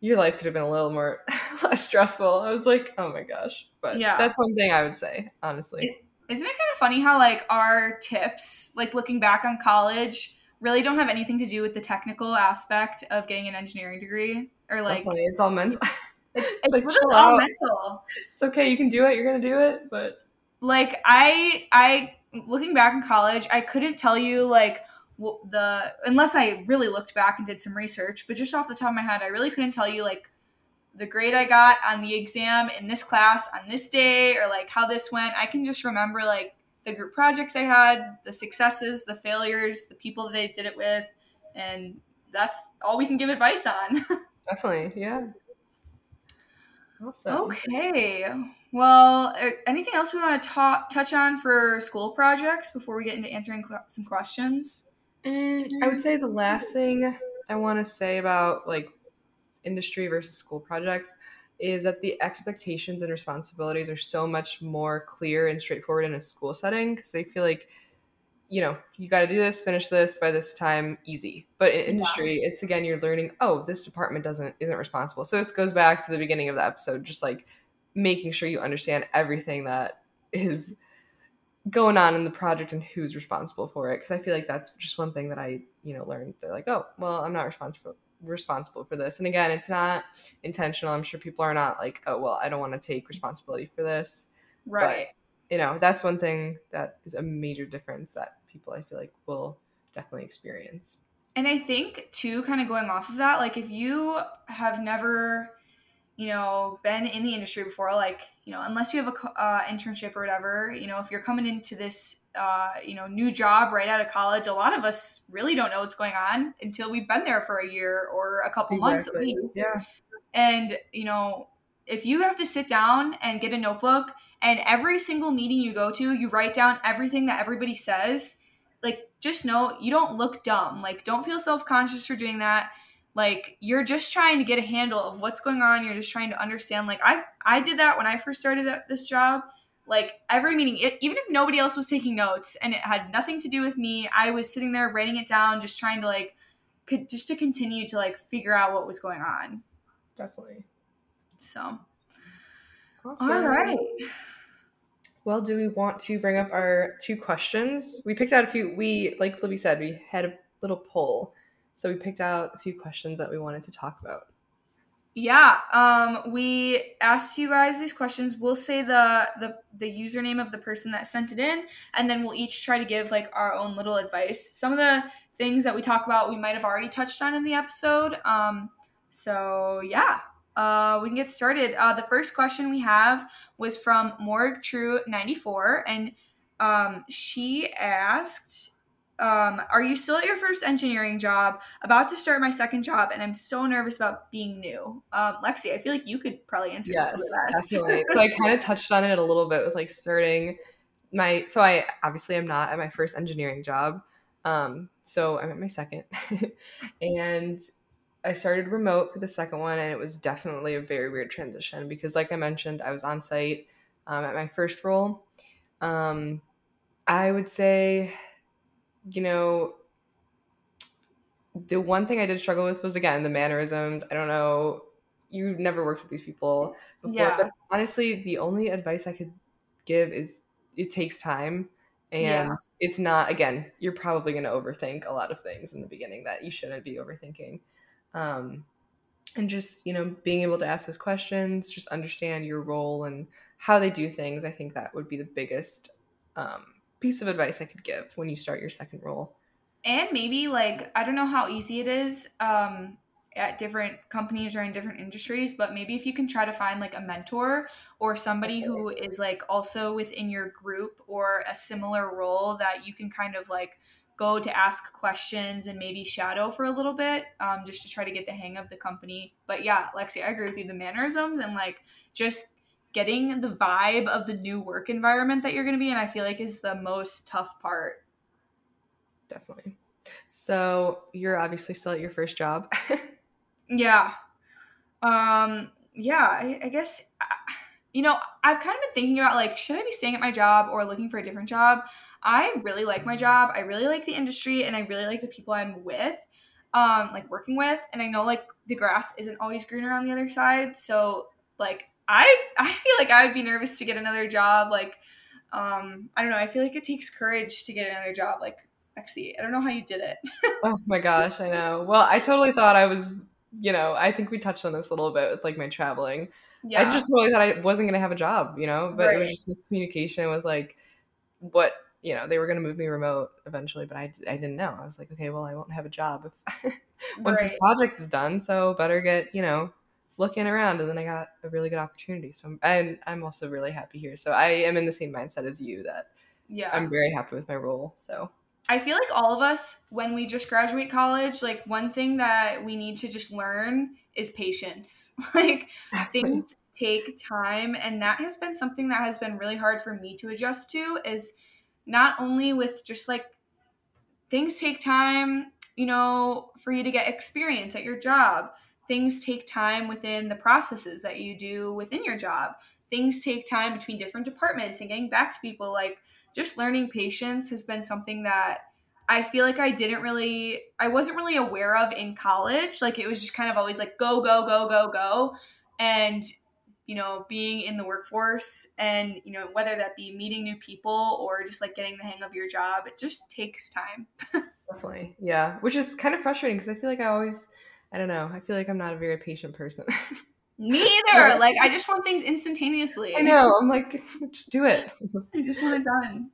your life could have been a little more [laughs] less stressful i was like oh my gosh but yeah that's one thing i would say honestly isn't it kind of funny how like our tips like looking back on college really don't have anything to do with the technical aspect of getting an engineering degree or like Definitely. it's all mental. [laughs] It's, it's like, really all out. mental. It's okay, you can do it. You're gonna do it, but like I, I looking back in college, I couldn't tell you like the unless I really looked back and did some research, but just off the top of my head, I really couldn't tell you like the grade I got on the exam in this class on this day or like how this went. I can just remember like the group projects I had, the successes, the failures, the people that I did it with, and that's all we can give advice on. [laughs] Definitely, yeah. Awesome. Okay. Well, uh, anything else we want to ta- touch on for school projects before we get into answering qu- some questions? Mm, I would say the last thing I want to say about like industry versus school projects is that the expectations and responsibilities are so much more clear and straightforward in a school setting because they feel like you know, you got to do this, finish this by this time, easy. But in industry, yeah. it's again, you're learning, oh, this department doesn't isn't responsible. So this goes back to the beginning of the episode, just like making sure you understand everything that is going on in the project and who's responsible for it. Because I feel like that's just one thing that I, you know, learned. They're like, oh, well, I'm not responsible responsible for this. And again, it's not intentional. I'm sure people are not like, oh, well, I don't want to take responsibility for this. Right. But, you know, that's one thing that is a major difference that people I feel like will definitely experience. And I think too, kind of going off of that, like if you have never, you know, been in the industry before, like you know, unless you have a uh, internship or whatever, you know, if you're coming into this, uh, you know, new job right out of college, a lot of us really don't know what's going on until we've been there for a year or a couple exactly. months at least. Yeah. And you know, if you have to sit down and get a notebook and every single meeting you go to, you write down everything that everybody says like just know you don't look dumb. Like don't feel self-conscious for doing that. Like you're just trying to get a handle of what's going on. You're just trying to understand. Like I I did that when I first started at this job. Like every meeting, it, even if nobody else was taking notes and it had nothing to do with me, I was sitting there writing it down, just trying to like, could just to continue to like figure out what was going on. Definitely. So. Awesome. All right. Well, do we want to bring up our two questions? We picked out a few. We, like Libby said, we had a little poll. So we picked out a few questions that we wanted to talk about. Yeah, um, we asked you guys these questions. We'll say the, the the username of the person that sent it in, and then we'll each try to give like our own little advice. Some of the things that we talk about, we might have already touched on in the episode. Um, so yeah, uh, we can get started. Uh, the first question we have was from Morg True 94, and um, she asked, um, Are you still at your first engineering job? About to start my second job, and I'm so nervous about being new. Um, Lexi, I feel like you could probably answer yes, this best. Definitely. so I kind of touched on it a little bit with like starting my. So I obviously am not at my first engineering job. Um, so I'm at my second, [laughs] and I started remote for the second one, and it was definitely a very weird transition because, like I mentioned, I was on site um, at my first role. Um, I would say, you know, the one thing I did struggle with was again the mannerisms. I don't know, you never worked with these people before, yeah. but honestly, the only advice I could give is it takes time. And yeah. it's not, again, you're probably going to overthink a lot of things in the beginning that you shouldn't be overthinking um, and just you know being able to ask those questions just understand your role and how they do things i think that would be the biggest um, piece of advice i could give when you start your second role. And maybe like i don't know how easy it is um, at different companies or in different industries but maybe if you can try to find like a mentor or somebody who is like also within your group or a similar role that you can kind of like go to ask questions and maybe shadow for a little bit um, just to try to get the hang of the company. But yeah, Lexi, I agree with you. The mannerisms and like just getting the vibe of the new work environment that you're going to be in, I feel like is the most tough part. Definitely. So you're obviously still at your first job. [laughs] yeah. Um, yeah, I, I guess, you know, I've kind of been thinking about like, should I be staying at my job or looking for a different job? I really like my job. I really like the industry and I really like the people I'm with, um, like working with. And I know like the grass isn't always greener on the other side. So like I [laughs] I feel like I would be nervous to get another job. Like, um, I don't know, I feel like it takes courage to get another job. Like Lexi, I don't know how you did it. [laughs] oh my gosh, I know. Well, I totally thought I was, you know, I think we touched on this a little bit with like my traveling. Yeah. I just totally thought I wasn't gonna have a job, you know, but right. it was just communication with like what you know they were going to move me remote eventually but I, I didn't know. I was like okay well i won't have a job if [laughs] once right. this project is done so better get you know looking around. And then i got a really good opportunity. So I'm, I'm, I'm also really happy here. So i am in the same mindset as you that yeah. I'm very happy with my role so. I feel like all of us when we just graduate college like one thing that we need to just learn is patience. [laughs] Like things take time and that has been something that has been really hard for me to adjust to is not only with just like things take time, you know, for you to get experience at your job. Things take time within the processes that you do within your job. Things take time between different departments and getting back to people. Like just learning patience has been something that I feel like I didn't really, I wasn't really aware of in college. Like it was just kind of always like go, go, go, go, go. And you know, being in the workforce and, you know, whether that be meeting new people or just like getting the hang of your job, it just takes time. [laughs] Definitely. Yeah. Which is kind of frustrating because I feel like I always, I don't know, I feel like I'm not a very patient person. [laughs] Me either. like I just want things instantaneously. I know. I'm like, [laughs] just do it. I just want it done.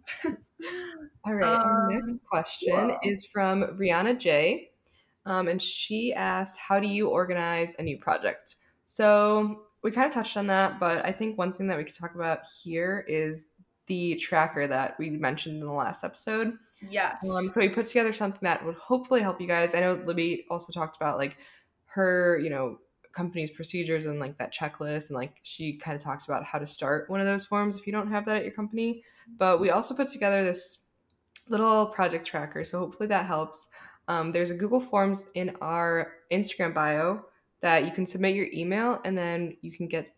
All right. Um, our next question whoa. is from Rihanna J. Um, and she asked, How do you organize a new project? So we kind of touched on that, but I think one thing that we could talk about here is the tracker that we mentioned in the last episode. Yes. Um, so we put together something that would hopefully help you guys. I know Libby also talked about like her, you know, company's procedures and like that checklist and like she kind of talks about how to start one of those forms if you don't have that at your company. But we also put together this little project tracker. So hopefully that helps. Um, there's a Google Forms in our Instagram bio that you can submit your email and then you can get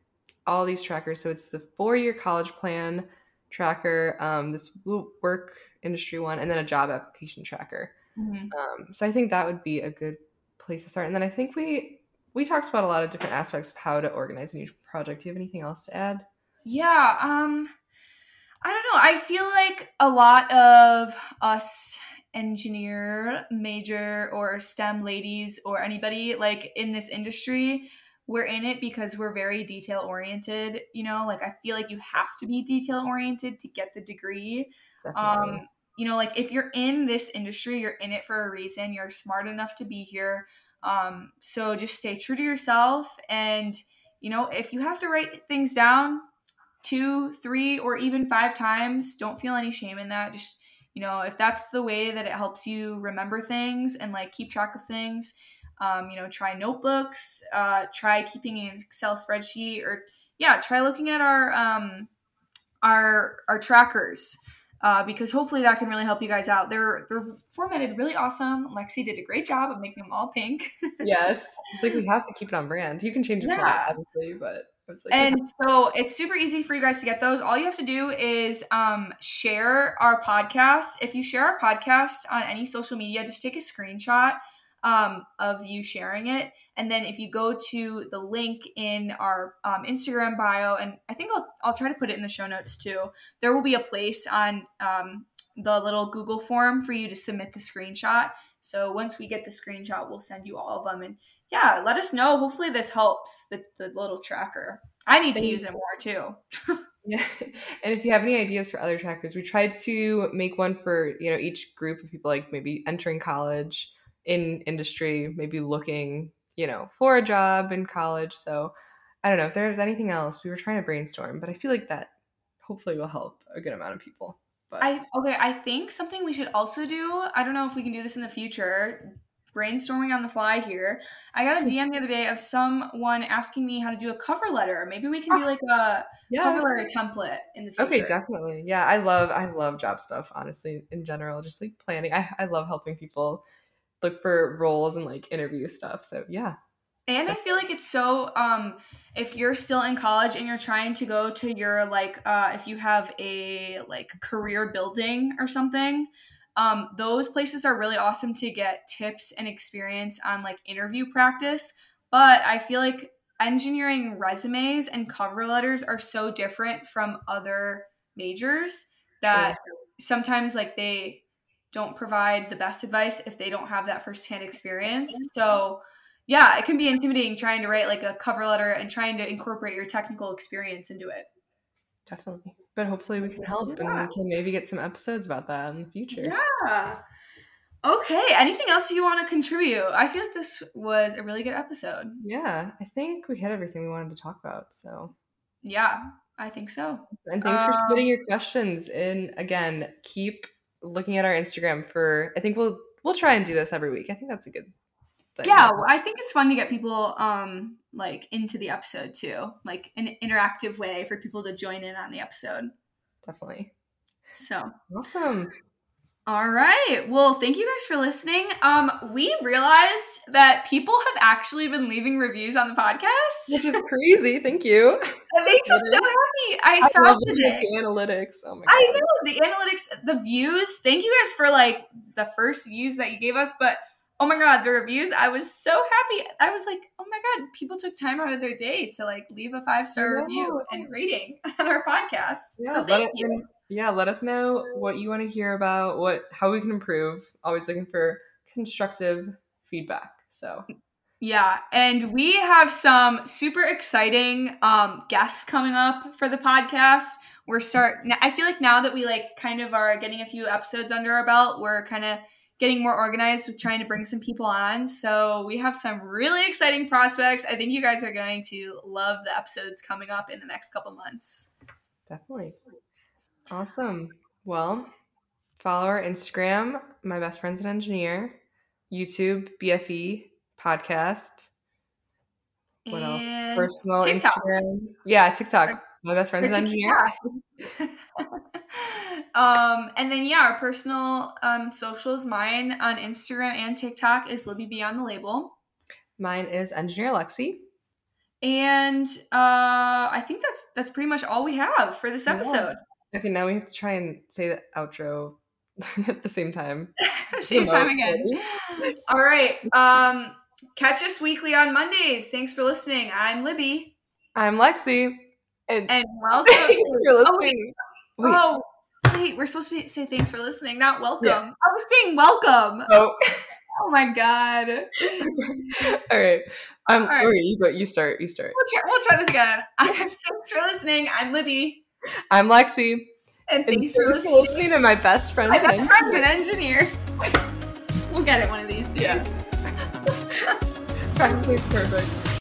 all these trackers. So it's the four year college plan tracker, um, this work industry one, and then a job application tracker. Mm-hmm. Um, so I think that would be a good place to start. And then I think we we talked about a lot of different aspects of how to organize a new project. Do you have anything else to add? Yeah. Um, I don't know. I feel like a lot of us engineer major or STEM ladies or anybody like in this industry, we're in it because we're very detail oriented. You know, like I feel like you have to be detail oriented to get the degree. Definitely. Um, you know, like if you're in this industry, you're in it for a reason. You're smart enough to be here. Um, so just stay true to yourself. And, you know, if you have to write things down two, three, or even five times, don't feel any shame in that. Just you know if that's the way that it helps you remember things and like keep track of things um, you know try notebooks uh, try keeping an excel spreadsheet or yeah try looking at our um, our our trackers uh, because hopefully that can really help you guys out. They're they're formatted really awesome. Lexi did a great job of making them all pink. [laughs] yes, it's like we have to keep it on brand. You can change it, yeah. obviously, but like, and so it's super easy for you guys to get those. All you have to do is um, share our podcast. If you share our podcast on any social media, just take a screenshot um, of you sharing it. And then if you go to the link in our um, Instagram bio, and I think I'll, I'll try to put it in the show notes too, there will be a place on um, the little Google form for you to submit the screenshot. So once we get the screenshot, we'll send you all of them. And yeah, let us know. Hopefully, this helps the, the little tracker. I need to use it more too. [laughs] yeah. [laughs] And if you have any ideas for other trackers, we tried to make one for, you know, each group of people like maybe entering college in industry, maybe looking, you know, for a job in college. So I don't know if there's anything else. We were trying to brainstorm, but I feel like that hopefully will help a good amount of people. But I okay, I think something we should also do, I don't know if we can do this in the future, brainstorming on the fly here. I got a DM the other day of someone asking me how to do a cover letter. Maybe we can do ah, like a yes. cover letter template in the future. Okay, definitely. Yeah, I love I love job stuff, honestly, in general. Just like planning. I, I love helping people look for roles and like interview stuff. So yeah. And I feel like it's so um if you're still in college and you're trying to go to your like uh if you have a like career building or something, um, those places are really awesome to get tips and experience on like interview practice. But I feel like engineering resumes and cover letters are so different from other majors that sure. sometimes like they don't provide the best advice if they don't have that firsthand experience. So yeah, it can be intimidating trying to write like a cover letter and trying to incorporate your technical experience into it. Definitely. But hopefully we can help yeah. and we can maybe get some episodes about that in the future. Yeah. Okay. Anything else you want to contribute? I feel like this was a really good episode. Yeah. I think we hit everything we wanted to talk about. So, yeah, I think so. And thanks um, for submitting your questions. And again, keep looking at our Instagram for, I think we'll, we'll try and do this every week. I think that's a good thing. Yeah. I think it's fun to get people, um, like into the episode too, like an interactive way for people to join in on the episode. Definitely. So awesome. All right. Well, thank you guys for listening. Um, we realized that people have actually been leaving reviews on the podcast, which is crazy. Thank you. [laughs] That makes us so happy. I, I saw the analytics. Oh my god. I know the analytics, the views. Thank you guys for like the first views that you gave us, but oh my god the reviews i was so happy. I was like oh my god people took time out of their day to like leave a five star review and rating [laughs] on our podcast. Yeah, so thank you. it, yeah let us know what you want to hear about what how we can improve. Always looking for constructive feedback so. Yeah, and we have some super exciting um, guests coming up for the podcast. We're start. I feel like now that we like kind of are getting a few episodes under our belt, we're kind of getting more organized with trying to bring some people on. So we have some really exciting prospects. I think you guys are going to love the episodes coming up in the next couple months. Definitely. Awesome. Well, follow our Instagram, my best friend's an engineer, YouTube, BFE podcast. What and else? Personal TikTok. Instagram. Yeah, TikTok. My best friend's an engineer. [laughs] um, and then yeah, our personal um, socials. Mine on Instagram and TikTok is Libby Beyond the Label. Mine is Engineer Lexi. And uh, I think that's that's pretty much all we have for this episode. Yeah. Okay, now we have to try and say the outro [laughs] at the same time. [laughs] same time again. all right. Um, catch us weekly on Mondays. Thanks for listening. I'm Libby. I'm Lexi. And, and [laughs] welcome. Thanks for oh, listening. Oh wait. oh, wait. We're supposed to say thanks for listening, not welcome. Yeah. I was saying welcome. Oh. [laughs] oh my god. [laughs] All right. I'm All right. you but you start. You start. We'll try, we'll try this again. thanks for listening. I'm Libby. I'm Lexi. And thanks, and for, listening. listening to my best friend. My best friend's an engineer. We'll get it one of these days. Yeah. Practice perfect.